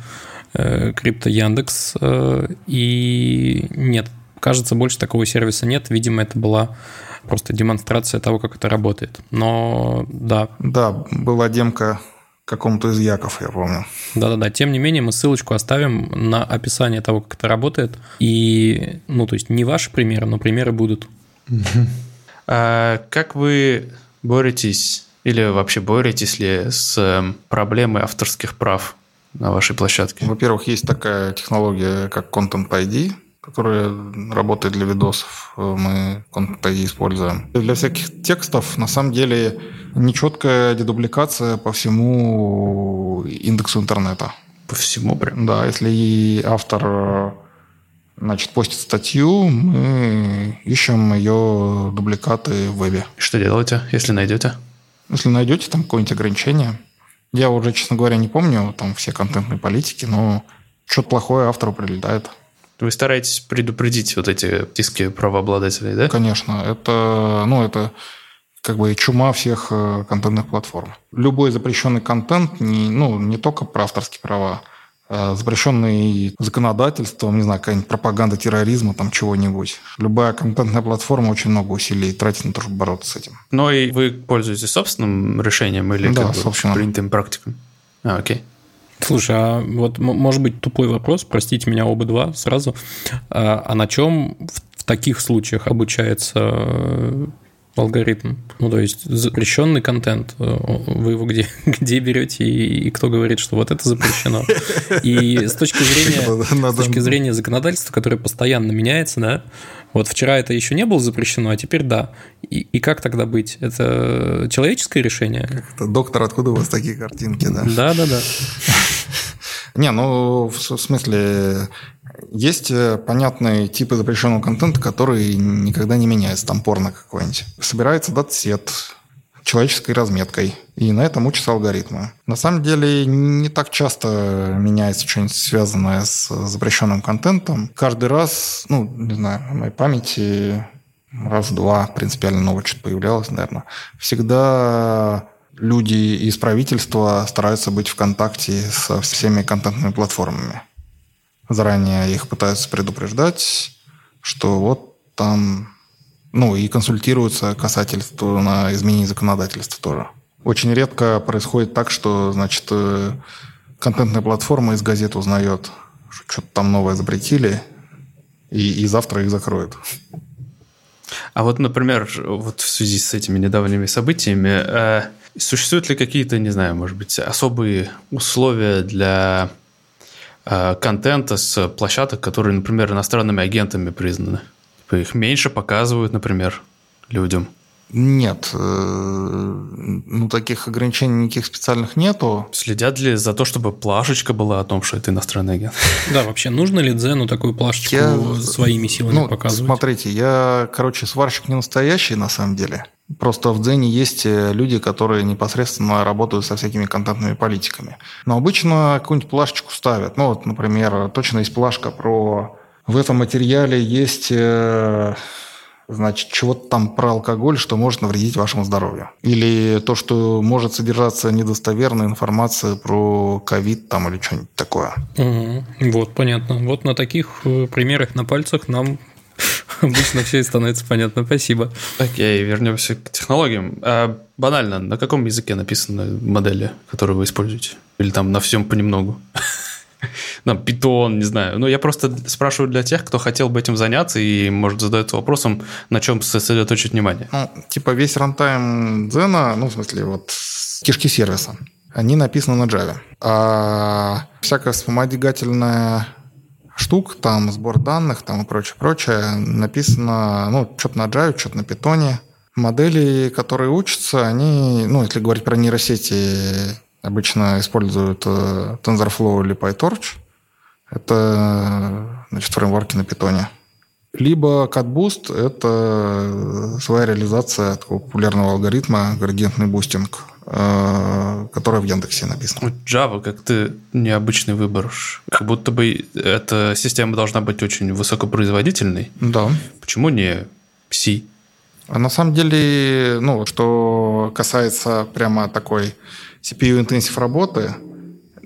э, крипто Яндекс, э, и нет, кажется, больше такого сервиса нет. Видимо, это была просто демонстрация того, как это работает. Но да. Да, была демка какому-то из яков, я помню. Да-да-да. Тем не менее, мы ссылочку оставим на описание того, как это работает. И, ну, то есть не ваши примеры, но примеры будут. А как вы боретесь или вообще боретесь ли с эм, проблемой авторских прав на вашей площадке? Во-первых, есть такая технология, как Content ID, которая работает для видосов. Мы Content ID используем. Для всяких текстов, на самом деле, нечеткая дедубликация по всему индексу интернета. По всему прям? Да, если автор значит, постит статью, мы ищем ее дубликаты в вебе. Что делаете, если найдете? Если найдете там какое-нибудь ограничение, я уже, честно говоря, не помню там все контентные политики, но что-то плохое автору прилетает. Вы стараетесь предупредить вот эти диски правообладателей, да? Конечно. Это, ну, это как бы чума всех э, контентных платформ. Любой запрещенный контент, не, ну, не только про авторские права, Э, запрещенный законодательством, не знаю, какая-нибудь пропаганда терроризма, там чего-нибудь. Любая контентная платформа очень много усилий тратит на то, чтобы бороться с этим. Но и вы пользуетесь собственным решением или да, как собственно. принятым практикам? А, окей. Слушай, а вот может быть тупой вопрос, простите меня оба два сразу. А, а на чем в таких случаях обучается алгоритм. Ну, то есть запрещенный контент. Э, вы его где, <laughs> где берете и, и кто говорит, что вот это запрещено. И с точки зрения, с точки зрения законодательства, которое постоянно меняется, да, вот вчера это еще не было запрещено, а теперь да. И, и как тогда быть? Это человеческое решение? Как это, доктор, откуда у вас такие картинки, да? Да, да, да. <laughs> Не, ну, в смысле, есть э, понятные типы запрещенного контента, которые никогда не меняются. Там порно какой-нибудь. Собирается датсет человеческой разметкой. И на этом учатся алгоритмы. На самом деле не так часто меняется что-нибудь связанное с запрещенным контентом. Каждый раз, ну, не знаю, в моей памяти раз-два принципиально новое что-то появлялось, наверное. Всегда люди из правительства стараются быть в контакте со всеми контентными платформами заранее их пытаются предупреждать, что вот там, ну, и консультируются касательство на изменение законодательства тоже. Очень редко происходит так, что, значит, э, контентная платформа из газет узнает, что что-то там новое запретили, и, и завтра их закроют. А вот, например, вот в связи с этими недавними событиями, э, существуют ли какие-то, не знаю, может быть, особые условия для контента с площадок, которые, например, иностранными агентами признаны. Типа их меньше показывают, например, людям. Нет, э, ну таких ограничений никаких специальных нету. Следят ли за то, чтобы плашечка была о том, что это иностранный агент? <laughs> Да, вообще нужно ли Дзену такую плашечку я... своими силами ну, показывать? Смотрите, я, короче, сварщик не настоящий на самом деле. Просто в Дзене есть э, люди, которые непосредственно работают со всякими контентными политиками. Но обычно какую-нибудь плашечку ставят. Ну вот, например, точно есть плашка про... В этом материале есть э, значит, чего-то там про алкоголь, что может навредить вашему здоровью. Или то, что может содержаться недостоверная информация про ковид там или что-нибудь такое. Угу. Вот, понятно. Вот на таких э, примерах на пальцах нам <laughs> обычно все и становится понятно. Спасибо. Окей, вернемся к технологиям. А, банально, на каком языке написаны модели, которые вы используете? Или там на всем понемногу? <laughs> <laughs> там, питон, не знаю. Ну, я просто спрашиваю для тех, кто хотел бы этим заняться и, может, задается вопросом, на чем сосредоточить внимание. Ну, типа весь рантайм Дзена, ну, в смысле, вот кишки сервиса, они написаны на Java. А всякая вспомогательная штук, там сбор данных там и прочее, прочее, написано, ну, что-то на Java, что-то на питоне. Модели, которые учатся, они, ну, если говорить про нейросети, Обычно используют э, TensorFlow или PyTorch. Это значит, фреймворки на питоне. Либо CatBoost – это своя реализация такого популярного алгоритма, градиентный бустинг, э, который в Яндексе написан. Java как-то необычный выбор. Как будто бы эта система должна быть очень высокопроизводительной. Да. Почему не C? А на самом деле, ну, что касается прямо такой CPU-интенсив работы,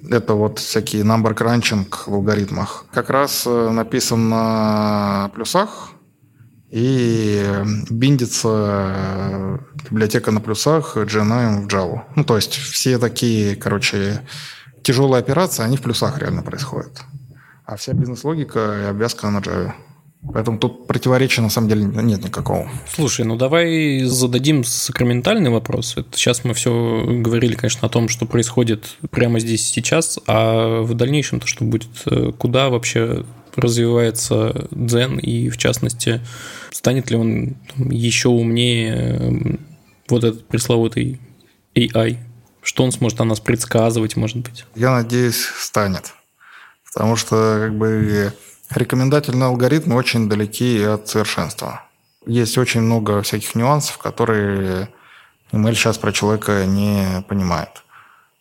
это вот всякие number crunching в алгоритмах, как раз э, написан на плюсах, и биндится э, библиотека на плюсах GNI в Java. Ну, то есть все такие, короче, тяжелые операции, они в плюсах реально происходят. А вся бизнес-логика и обвязка на Java. Поэтому тут противоречия на самом деле нет никакого. Слушай, ну давай зададим сакраментальный вопрос. Это сейчас мы все говорили, конечно, о том, что происходит прямо здесь сейчас, а в дальнейшем-то что будет? Куда вообще развивается Дзен и, в частности, станет ли он еще умнее вот этот пресловутый AI? Что он сможет о нас предсказывать, может быть? Я надеюсь, станет. Потому что как бы рекомендательные алгоритмы очень далеки от совершенства. Есть очень много всяких нюансов, которые ML сейчас про человека не понимает.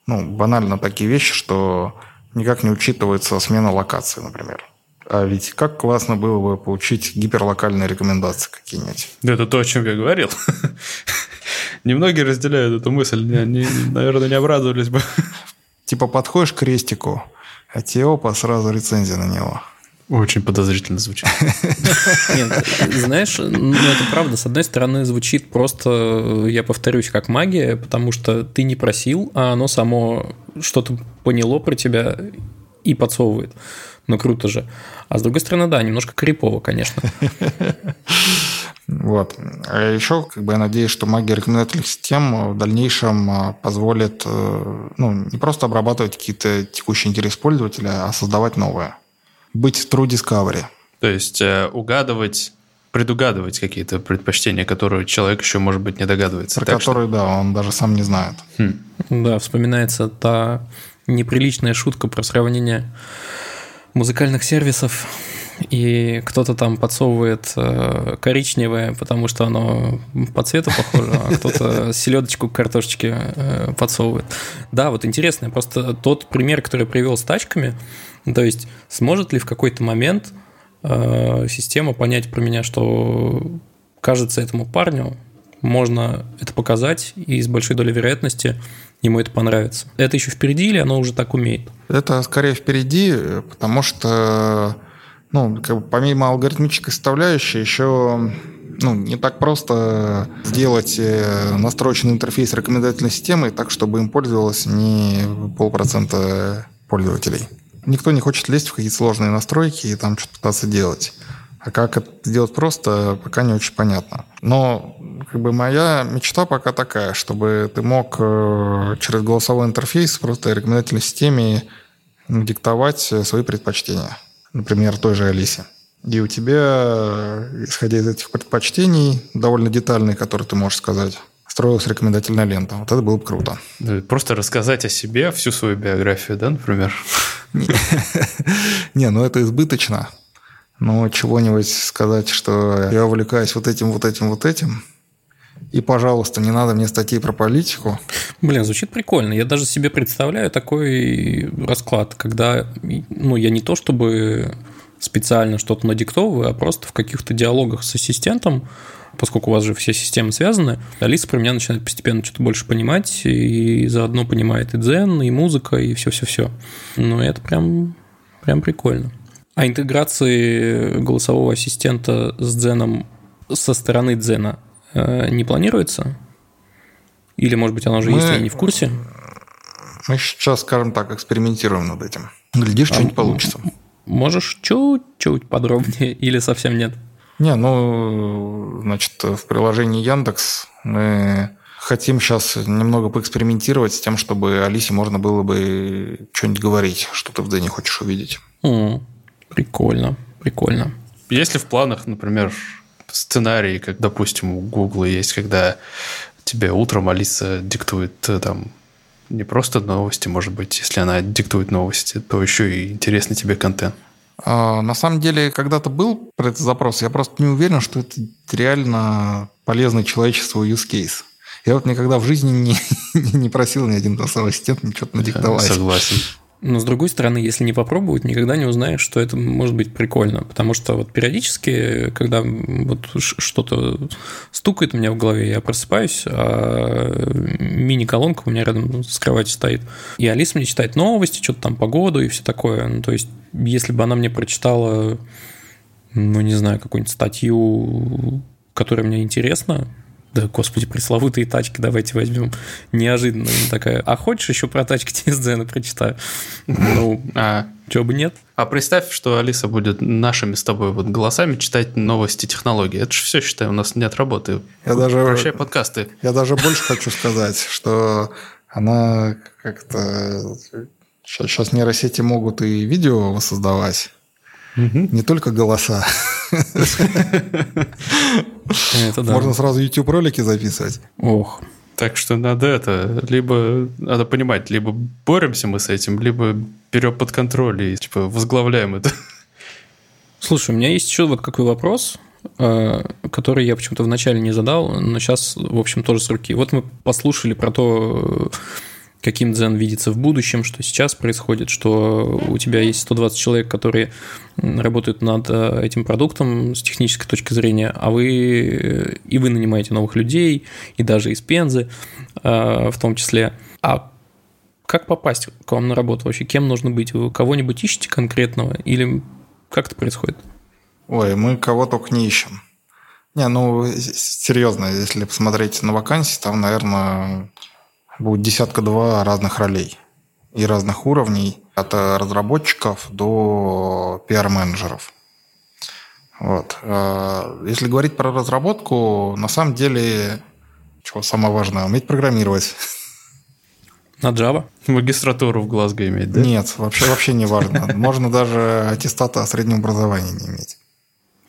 Ну, банально такие вещи, что никак не учитывается смена локации, например. А ведь как классно было бы получить гиперлокальные рекомендации какие-нибудь. Да, это то, о чем я говорил. Немногие разделяют эту мысль, они, наверное, не обрадовались бы. Типа подходишь к крестику, а тебе опа, сразу рецензия на него. Очень подозрительно звучит. <laughs> Нет, знаешь, ну это правда. С одной стороны, звучит просто, я повторюсь, как магия, потому что ты не просил, а оно само что-то поняло про тебя и подсовывает. Ну, круто же. А с другой стороны, да, немножко крипово, конечно. <laughs> Вот. А еще, как бы, я надеюсь, что магия рекомендательных систем в дальнейшем а, позволит э, ну, не просто обрабатывать какие-то текущие интересы пользователя, а создавать новое. Быть в true discovery. То есть э, угадывать предугадывать какие-то предпочтения, которые человек еще, может быть, не догадывается. Про которые, что... да, он даже сам не знает. Хм. Да, вспоминается та неприличная шутка про сравнение музыкальных сервисов, и кто-то там подсовывает э, коричневое, потому что оно по цвету похоже, а кто-то селедочку к картошечке э, подсовывает. Да, вот интересно, просто тот пример, который я привел с тачками, то есть сможет ли в какой-то момент э, система понять про меня, что кажется этому парню можно это показать, и с большой долей вероятности ему это понравится. Это еще впереди или оно уже так умеет? Это скорее впереди, потому что ну, как бы помимо алгоритмической составляющей, еще ну, не так просто сделать э, настроечный интерфейс рекомендательной системы так, чтобы им пользовалось не полпроцента пользователей. Никто не хочет лезть в какие-то сложные настройки и там что-то пытаться делать. А как это сделать просто, пока не очень понятно. Но как бы моя мечта пока такая, чтобы ты мог э, через голосовой интерфейс просто рекомендательной системе диктовать свои предпочтения. Например, той же Алисе. И у тебя, исходя из этих предпочтений, довольно дetaильные, которые ты можешь сказать, строилась рекомендательная лента. Вот это было бы круто. Просто рассказать о себе, всю свою биографию, да, например? <laughs> Не, ну это избыточно. Ну, чего-нибудь сказать, что я увлекаюсь вот этим, вот этим, вот этим, и, пожалуйста, не надо мне статьи про политику. Блин, звучит прикольно. Я даже себе представляю такой расклад, когда ну, я не то чтобы специально что-то надиктовываю, а просто в каких-то диалогах с ассистентом, поскольку у вас же все системы связаны, Алиса про меня начинает постепенно что-то больше понимать, и заодно понимает и дзен, и музыка, и все-все-все. Ну, это прям, прям прикольно. А интеграции голосового ассистента с Дзеном со стороны Дзена э, не планируется? Или, может быть, оно уже мы, есть, я не в курсе? Мы сейчас, скажем так, экспериментируем над этим. Глядишь, а, что-нибудь получится. Можешь чуть-чуть подробнее <laughs> или совсем нет? Не, ну, значит, в приложении Яндекс мы хотим сейчас немного поэкспериментировать с тем, чтобы Алисе можно было бы что-нибудь говорить, что ты в Дэне хочешь увидеть. Mm. Прикольно, прикольно. Если в планах, например, сценарий, как, допустим, у Гугла есть, когда тебе утром Алиса диктует э, там не просто новости, может быть, если она диктует новости, то еще и интересный тебе контент. А, на самом деле, когда-то был про этот запрос, я просто не уверен, что это реально полезный человечеству use case. Я вот никогда в жизни не, <laughs> не просил ни один голосовой ассистент ничего надиктовать. Согласен. Но с другой стороны, если не попробовать, никогда не узнаешь, что это может быть прикольно. Потому что вот периодически, когда вот что-то стукает у меня в голове, я просыпаюсь, а мини-колонка у меня рядом с кроватью стоит. И Алиса мне читает новости, что-то там погоду и все такое. Ну, то есть, если бы она мне прочитала, ну, не знаю, какую-нибудь статью, которая мне интересна, да, господи, пресловутые тачки давайте возьмем. Неожиданно такая. А хочешь еще про тачки <laughs> Тинсдена прочитаю? Ну, а чего бы нет? А представь, что Алиса будет нашими с тобой вот голосами читать новости технологий. Это же все, считаю, у нас нет работы. Я даже, Прощай подкасты. Я даже больше хочу сказать, что она как-то... Сейчас нейросети могут и видео воссоздавать, угу. не только голоса. <laughs> Это да. Можно сразу YouTube ролики записывать. Ох. Так что надо это, либо надо понимать, либо боремся мы с этим, либо берем под контроль и типа возглавляем это. Слушай, у меня есть еще вот какой вопрос, э, который я почему-то вначале не задал, но сейчас, в общем, тоже с руки. Вот мы послушали про то, каким дзен видится в будущем, что сейчас происходит, что у тебя есть 120 человек, которые работают над э, этим продуктом с технической точки зрения, а вы э, и вы нанимаете новых людей, и даже из Пензы э, в том числе. А как попасть к вам на работу вообще? Кем нужно быть? Вы кого-нибудь ищете конкретного или как это происходит? Ой, мы кого только не ищем. Не, ну, серьезно, если посмотреть на вакансии, там, наверное, будет десятка-два разных ролей и разных уровней, от разработчиков до пиар-менеджеров. Вот. А, если говорить про разработку, на самом деле, чего самое важное, уметь программировать. На Java? Магистратуру в Глазго иметь, да? Нет, вообще, вообще не важно. Можно даже аттестата о среднем образовании не иметь.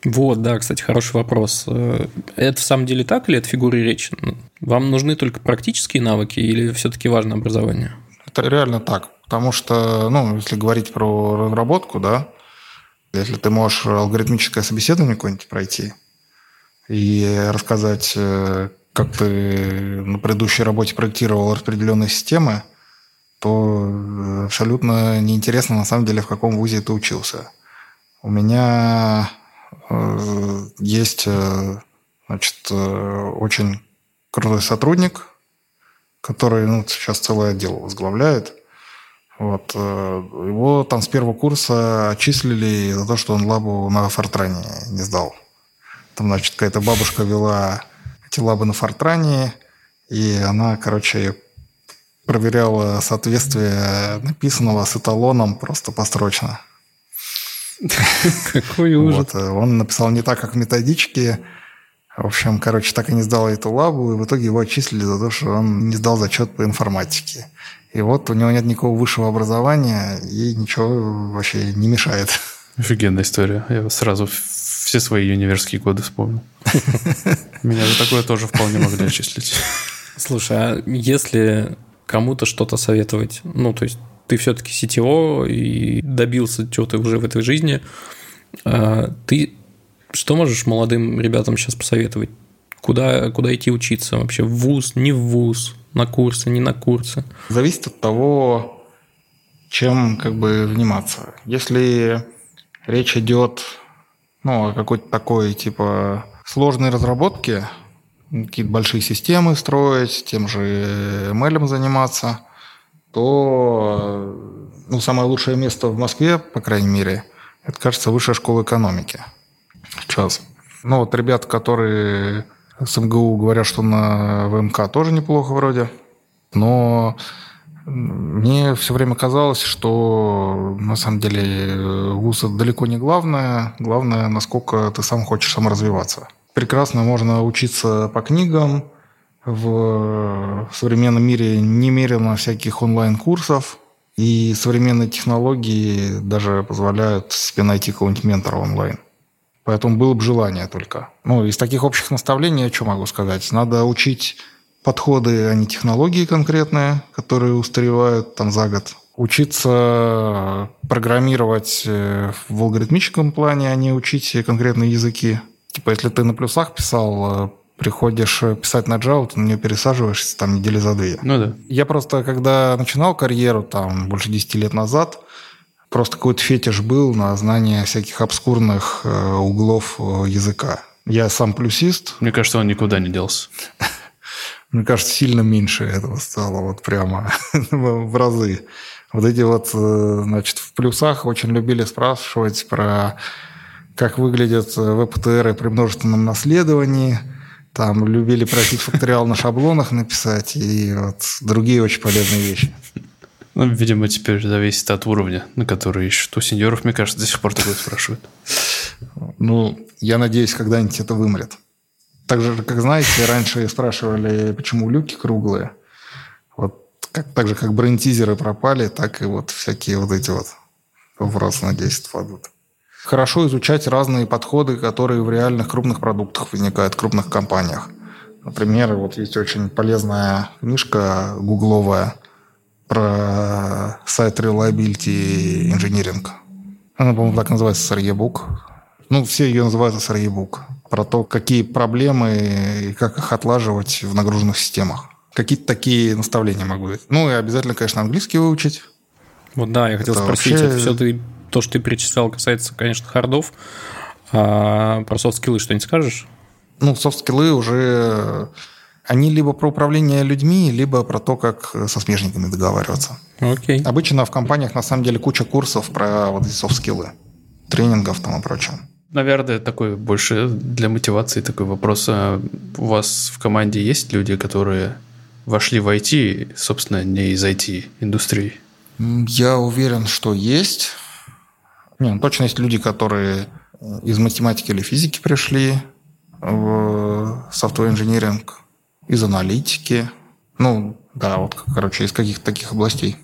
Вот, да, кстати, хороший вопрос. Э, это в самом деле так или это фигуры речи? Вам нужны только практические навыки или все-таки важно образование? Это реально так. Потому что, ну, если говорить про разработку, да, если ты можешь алгоритмическое собеседование какое-нибудь пройти и рассказать, э, как ты на предыдущей работе проектировал распределенные системы, то э, абсолютно неинтересно на самом деле, в каком вузе ты учился. У меня есть э, значит, э, очень крутой сотрудник, который ну, сейчас целое отдел возглавляет. Вот. Его там с первого курса отчислили за то, что он лабу на Фортране не сдал. Там, значит, какая-то бабушка вела эти лабы на Фортране, и она, короче, проверяла соответствие написанного с эталоном просто построчно. <laughs> Какой ужас. Вот, э, он написал не так, как в методичке. В общем, короче, так и не сдал эту лабу, и в итоге его отчислили за то, что он не сдал зачет по информатике. И вот у него нет никакого высшего образования, и ничего вообще не мешает. Офигенная история. Я сразу все свои университетские годы вспомнил. <laughs> Меня за такое тоже вполне могли отчислить. Слушай, а если кому-то что-то советовать, ну, то есть ты все-таки сетево и добился чего-то уже в этой жизни. А, ты что можешь молодым ребятам сейчас посоветовать? Куда, куда идти учиться вообще? В ВУЗ, не в ВУЗ, на курсы, не на курсы? Зависит от того, чем как бы вниматься. Если речь идет ну, о какой-то такой типа сложной разработке, какие-то большие системы строить, тем же ML заниматься, то ну, самое лучшее место в Москве, по крайней мере, это, кажется, Высшая школа экономики. Сейчас. Ну, вот ребята, которые с МГУ говорят, что на ВМК тоже неплохо вроде. Но мне все время казалось, что на самом деле ВУЗ далеко не главное. Главное, насколько ты сам хочешь саморазвиваться. Прекрасно можно учиться по книгам, в современном мире немерено всяких онлайн-курсов, и современные технологии даже позволяют себе найти какого-нибудь ментора онлайн. Поэтому было бы желание только. Ну, из таких общих наставлений я что могу сказать? Надо учить подходы, а не технологии конкретные, которые устаревают там за год. Учиться программировать э, в алгоритмическом плане, а не учить конкретные языки. Типа, если ты на плюсах писал э, приходишь э, писать на Java, ты на нее пересаживаешься там недели за две. Ну да. Я просто, когда начинал карьеру, там, больше 10 лет назад, просто какой-то фетиш был на знание всяких обскурных э, углов э, языка. Я сам плюсист. Мне кажется, он никуда не делся. <laughs> Мне кажется, сильно меньше этого стало, вот прямо <laughs> в разы. Вот эти вот, значит, в плюсах очень любили спрашивать про как выглядят веб-ТР при множественном наследовании – там любили просить факториал на шаблонах написать и вот другие очень полезные вещи. Ну, видимо, теперь зависит от уровня, на который ищут. У сеньоров, мне кажется, до сих пор такое спрашивают. Ну, я надеюсь, когда-нибудь это вымрет. Так же, как знаете, раньше спрашивали, почему люки круглые. Вот как, так же, как брендтизеры пропали, так и вот всякие вот эти вот вопросы, надеюсь, отпадут хорошо изучать разные подходы, которые в реальных крупных продуктах возникают, в крупных компаниях. Например, вот есть очень полезная книжка гугловая про сайт Reliability Engineering. Она, по-моему, так называется SRE-book. Ну, все ее называют SRE-book. Про то, какие проблемы и как их отлаживать в нагруженных системах. Какие-то такие наставления могу дать. Ну, и обязательно, конечно, английский выучить. Вот да, я хотел это спросить, вообще... это все ты то, что ты перечислял, касается, конечно, хардов. А про софт-скиллы что-нибудь скажешь? Ну, софт-скиллы уже... Они либо про управление людьми, либо про то, как со смежниками договариваться. Окей. Обычно в компаниях, на самом деле, куча курсов про вот эти софт-скиллы, тренингов там и прочее. Наверное, такой больше для мотивации такой вопрос. А у вас в команде есть люди, которые вошли в IT, собственно, не из IT-индустрии? Я уверен, что есть. Не, ну, точно есть люди, которые э, из математики или физики пришли в software engineering, из аналитики. Ну, да, вот, короче, из каких-то таких областей.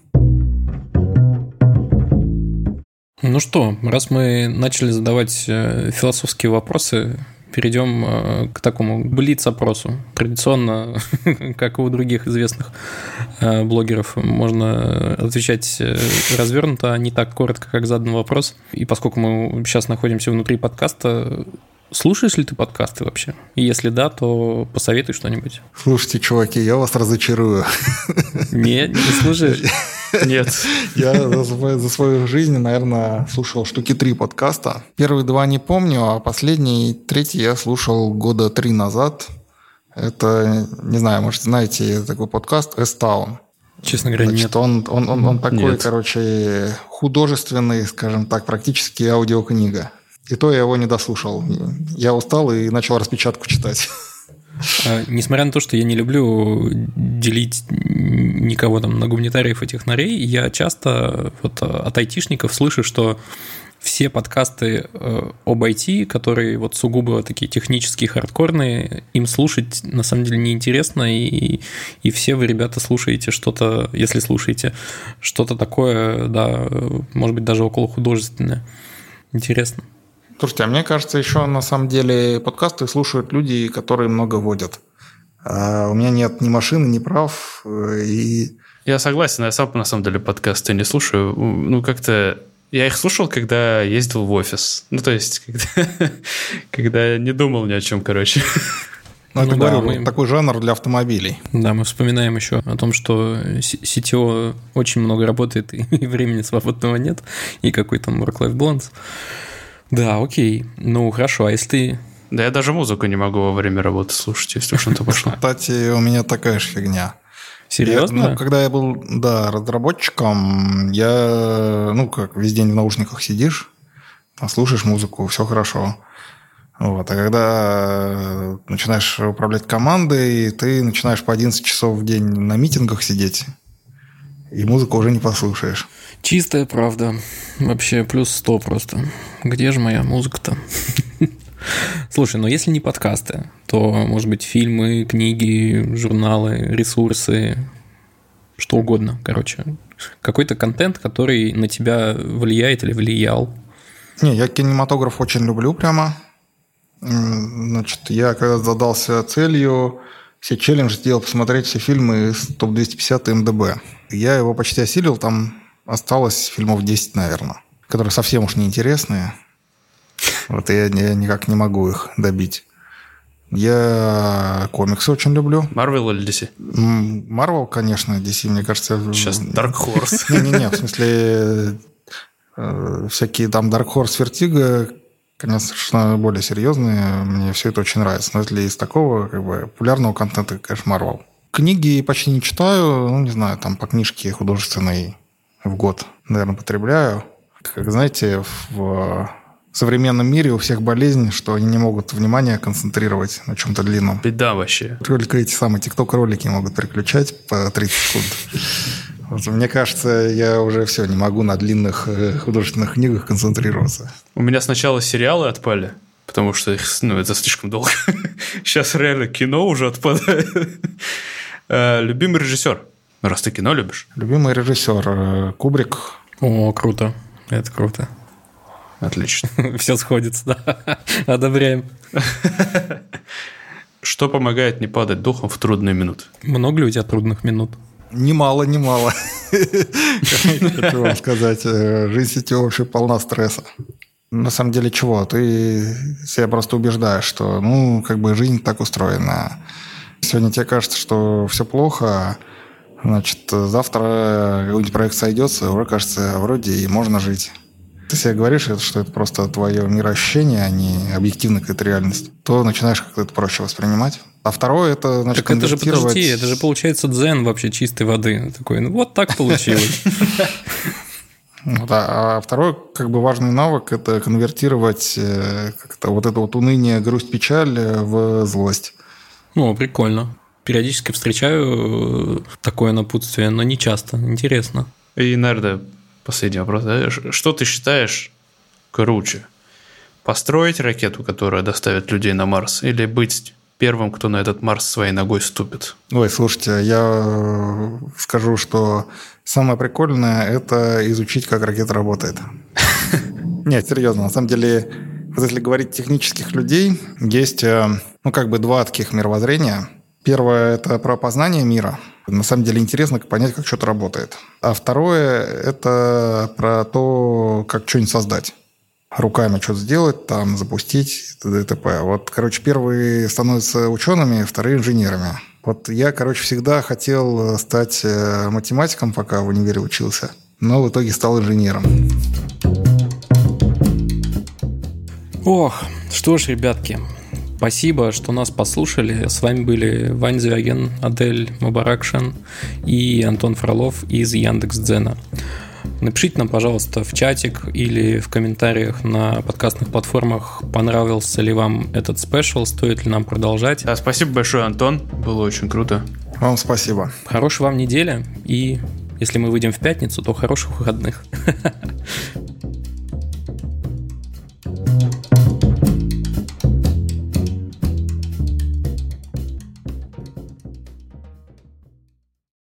Ну что, раз мы начали задавать э, философские вопросы, перейдем э, к такому блиц-опросу. Традиционно, <laughs> как и у других известных э, блогеров, можно отвечать э, развернуто, а не так коротко, как задан вопрос. И поскольку мы сейчас находимся внутри подкаста, Слушаешь ли ты подкасты вообще? И если да, то посоветуй что-нибудь. Слушайте, чуваки, я вас разочарую. Нет, не слушаешь? Нет. Я за свою, за свою жизнь, наверное, слушал штуки три подкаста. Первые два не помню, а последний, третий я слушал года три назад. Это, не знаю, может, знаете такой подкаст «Эстаун». Честно говоря, Значит, нет. Он, он, он, он такой, нет. короче, художественный, скажем так, практически аудиокнига. И то я его не дослушал. Я устал и начал распечатку читать. А, несмотря на то, что я не люблю делить никого там на гуманитариев и технарей, я часто вот от айтишников слышу, что все подкасты э, об IT, которые вот сугубо такие технические, хардкорные, им слушать на самом деле неинтересно, и, и все вы, ребята, слушаете что-то, если слушаете, что-то такое, да, может быть, даже около художественное. Интересно. Слушайте, а мне кажется, еще на самом деле подкасты слушают люди, которые много водят. А у меня нет ни машины, ни прав. Э, и... Я согласен, я сам на самом деле подкасты не слушаю. Ну, как-то я их слушал, когда ездил в офис. Ну, то есть, когда, <laughs> когда не думал ни о чем, короче. Ну, это ну, говорю, да, мы... такой жанр для автомобилей. Да, мы вспоминаем еще о том, что CTO очень много работает, <laughs> и времени свободного нет, и какой там work-life balance. Да, окей. Ну, хорошо, а если ты... Да я даже музыку не могу во время работы слушать, если уж то пошло. Кстати, у меня такая же фигня. Серьезно? Я, ну, когда я был, да, разработчиком, я, ну, как весь день в наушниках сидишь, слушаешь музыку, все хорошо. Вот. А когда начинаешь управлять командой, ты начинаешь по 11 часов в день на митингах сидеть, и музыку уже не послушаешь. Чистая правда. Вообще плюс сто просто. Где же моя музыка-то? <laughs> Слушай, но если не подкасты, то, может быть, фильмы, книги, журналы, ресурсы, что угодно, короче. Какой-то контент, который на тебя влияет или влиял. Не, я кинематограф очень люблю прямо. Значит, я когда задался целью все челлендж сделал посмотреть все фильмы с топ-250 МДБ. Я его почти осилил, там осталось фильмов 10, наверное, которые совсем уж неинтересные. Вот я, я никак не могу их добить. Я комиксы очень люблю. Марвел или DC? Марвел, конечно, DC, мне кажется... Сейчас Dark Horse. <laughs> Не-не-не, в смысле э, всякие там Dark Horse, Vertigo, конечно, совершенно более серьезные. Мне все это очень нравится. Но если из такого как бы популярного контента, конечно, Марвел. Книги почти не читаю, ну, не знаю, там по книжке художественной в год, наверное, потребляю. Как знаете, в современном мире у всех болезнь, что они не могут внимание концентрировать на чем-то длинном. Беда вообще. Только эти самые тикток-ролики могут переключать по 30 секунд. Вот, мне кажется, я уже все, не могу на длинных э, художественных книгах концентрироваться. У меня сначала сериалы отпали, потому что их, ну, это слишком долго. <laughs> Сейчас реально кино уже отпадает. Э, любимый режиссер? Раз ты кино любишь. Любимый режиссер э, Кубрик. О, круто. Это круто. Отлично. <laughs> Все сходится, да. Одобряем. <laughs> Что помогает не падать духом в трудные минуты? Много ли у тебя трудных минут? Немало, немало. <laughs> Хочу вам сказать, э, жизнь сетевая вообще полна стресса. На самом деле чего? Ты себя просто убеждаешь, что, ну, как бы жизнь так устроена. Сегодня тебе кажется, что все плохо, значит, завтра проект сойдется, уже кажется, вроде и можно жить ты себе говоришь, что это просто твое мироощущение, а не объективная какая-то реальность, то начинаешь как-то это проще воспринимать. А второе это значит, Так это же, подожди, это же получается дзен вообще чистой воды. Такой, ну вот так получилось. Да, а второй как бы важный навык – это конвертировать э, как-то вот это вот уныние, грусть, печаль э, в злость. Ну, прикольно. Периодически встречаю э, такое напутствие, но не часто. Интересно. И, наверное, Последний вопрос. Да? Что ты считаешь круче? Построить ракету, которая доставит людей на Марс, или быть первым, кто на этот Марс своей ногой ступит? Ой, слушайте, я скажу, что самое прикольное – это изучить, как ракета работает. <laughs> Нет, серьезно, на самом деле, если говорить технических людей, есть, э, ну, как бы два таких мировоззрения. Первое – это про познание мира – на самом деле интересно понять, как что-то работает. А второе – это про то, как что-нибудь создать. Руками что-то сделать, там, запустить, т.д. и т.п. Вот, короче, первые становятся учеными, вторые – инженерами. Вот я, короче, всегда хотел стать э, математиком, пока в универе учился, но в итоге стал инженером. Ох, что ж, ребятки, Спасибо, что нас послушали. С вами были Вань Звягин, Адель Мабаракшин и Антон Фролов из Яндекс.Дзена. Напишите нам, пожалуйста, в чатик или в комментариях на подкастных платформах, понравился ли вам этот спешл, стоит ли нам продолжать. Да, спасибо большое, Антон. Было очень круто. Вам спасибо. Хорошей вам недели и если мы выйдем в пятницу, то хороших выходных. <laughs>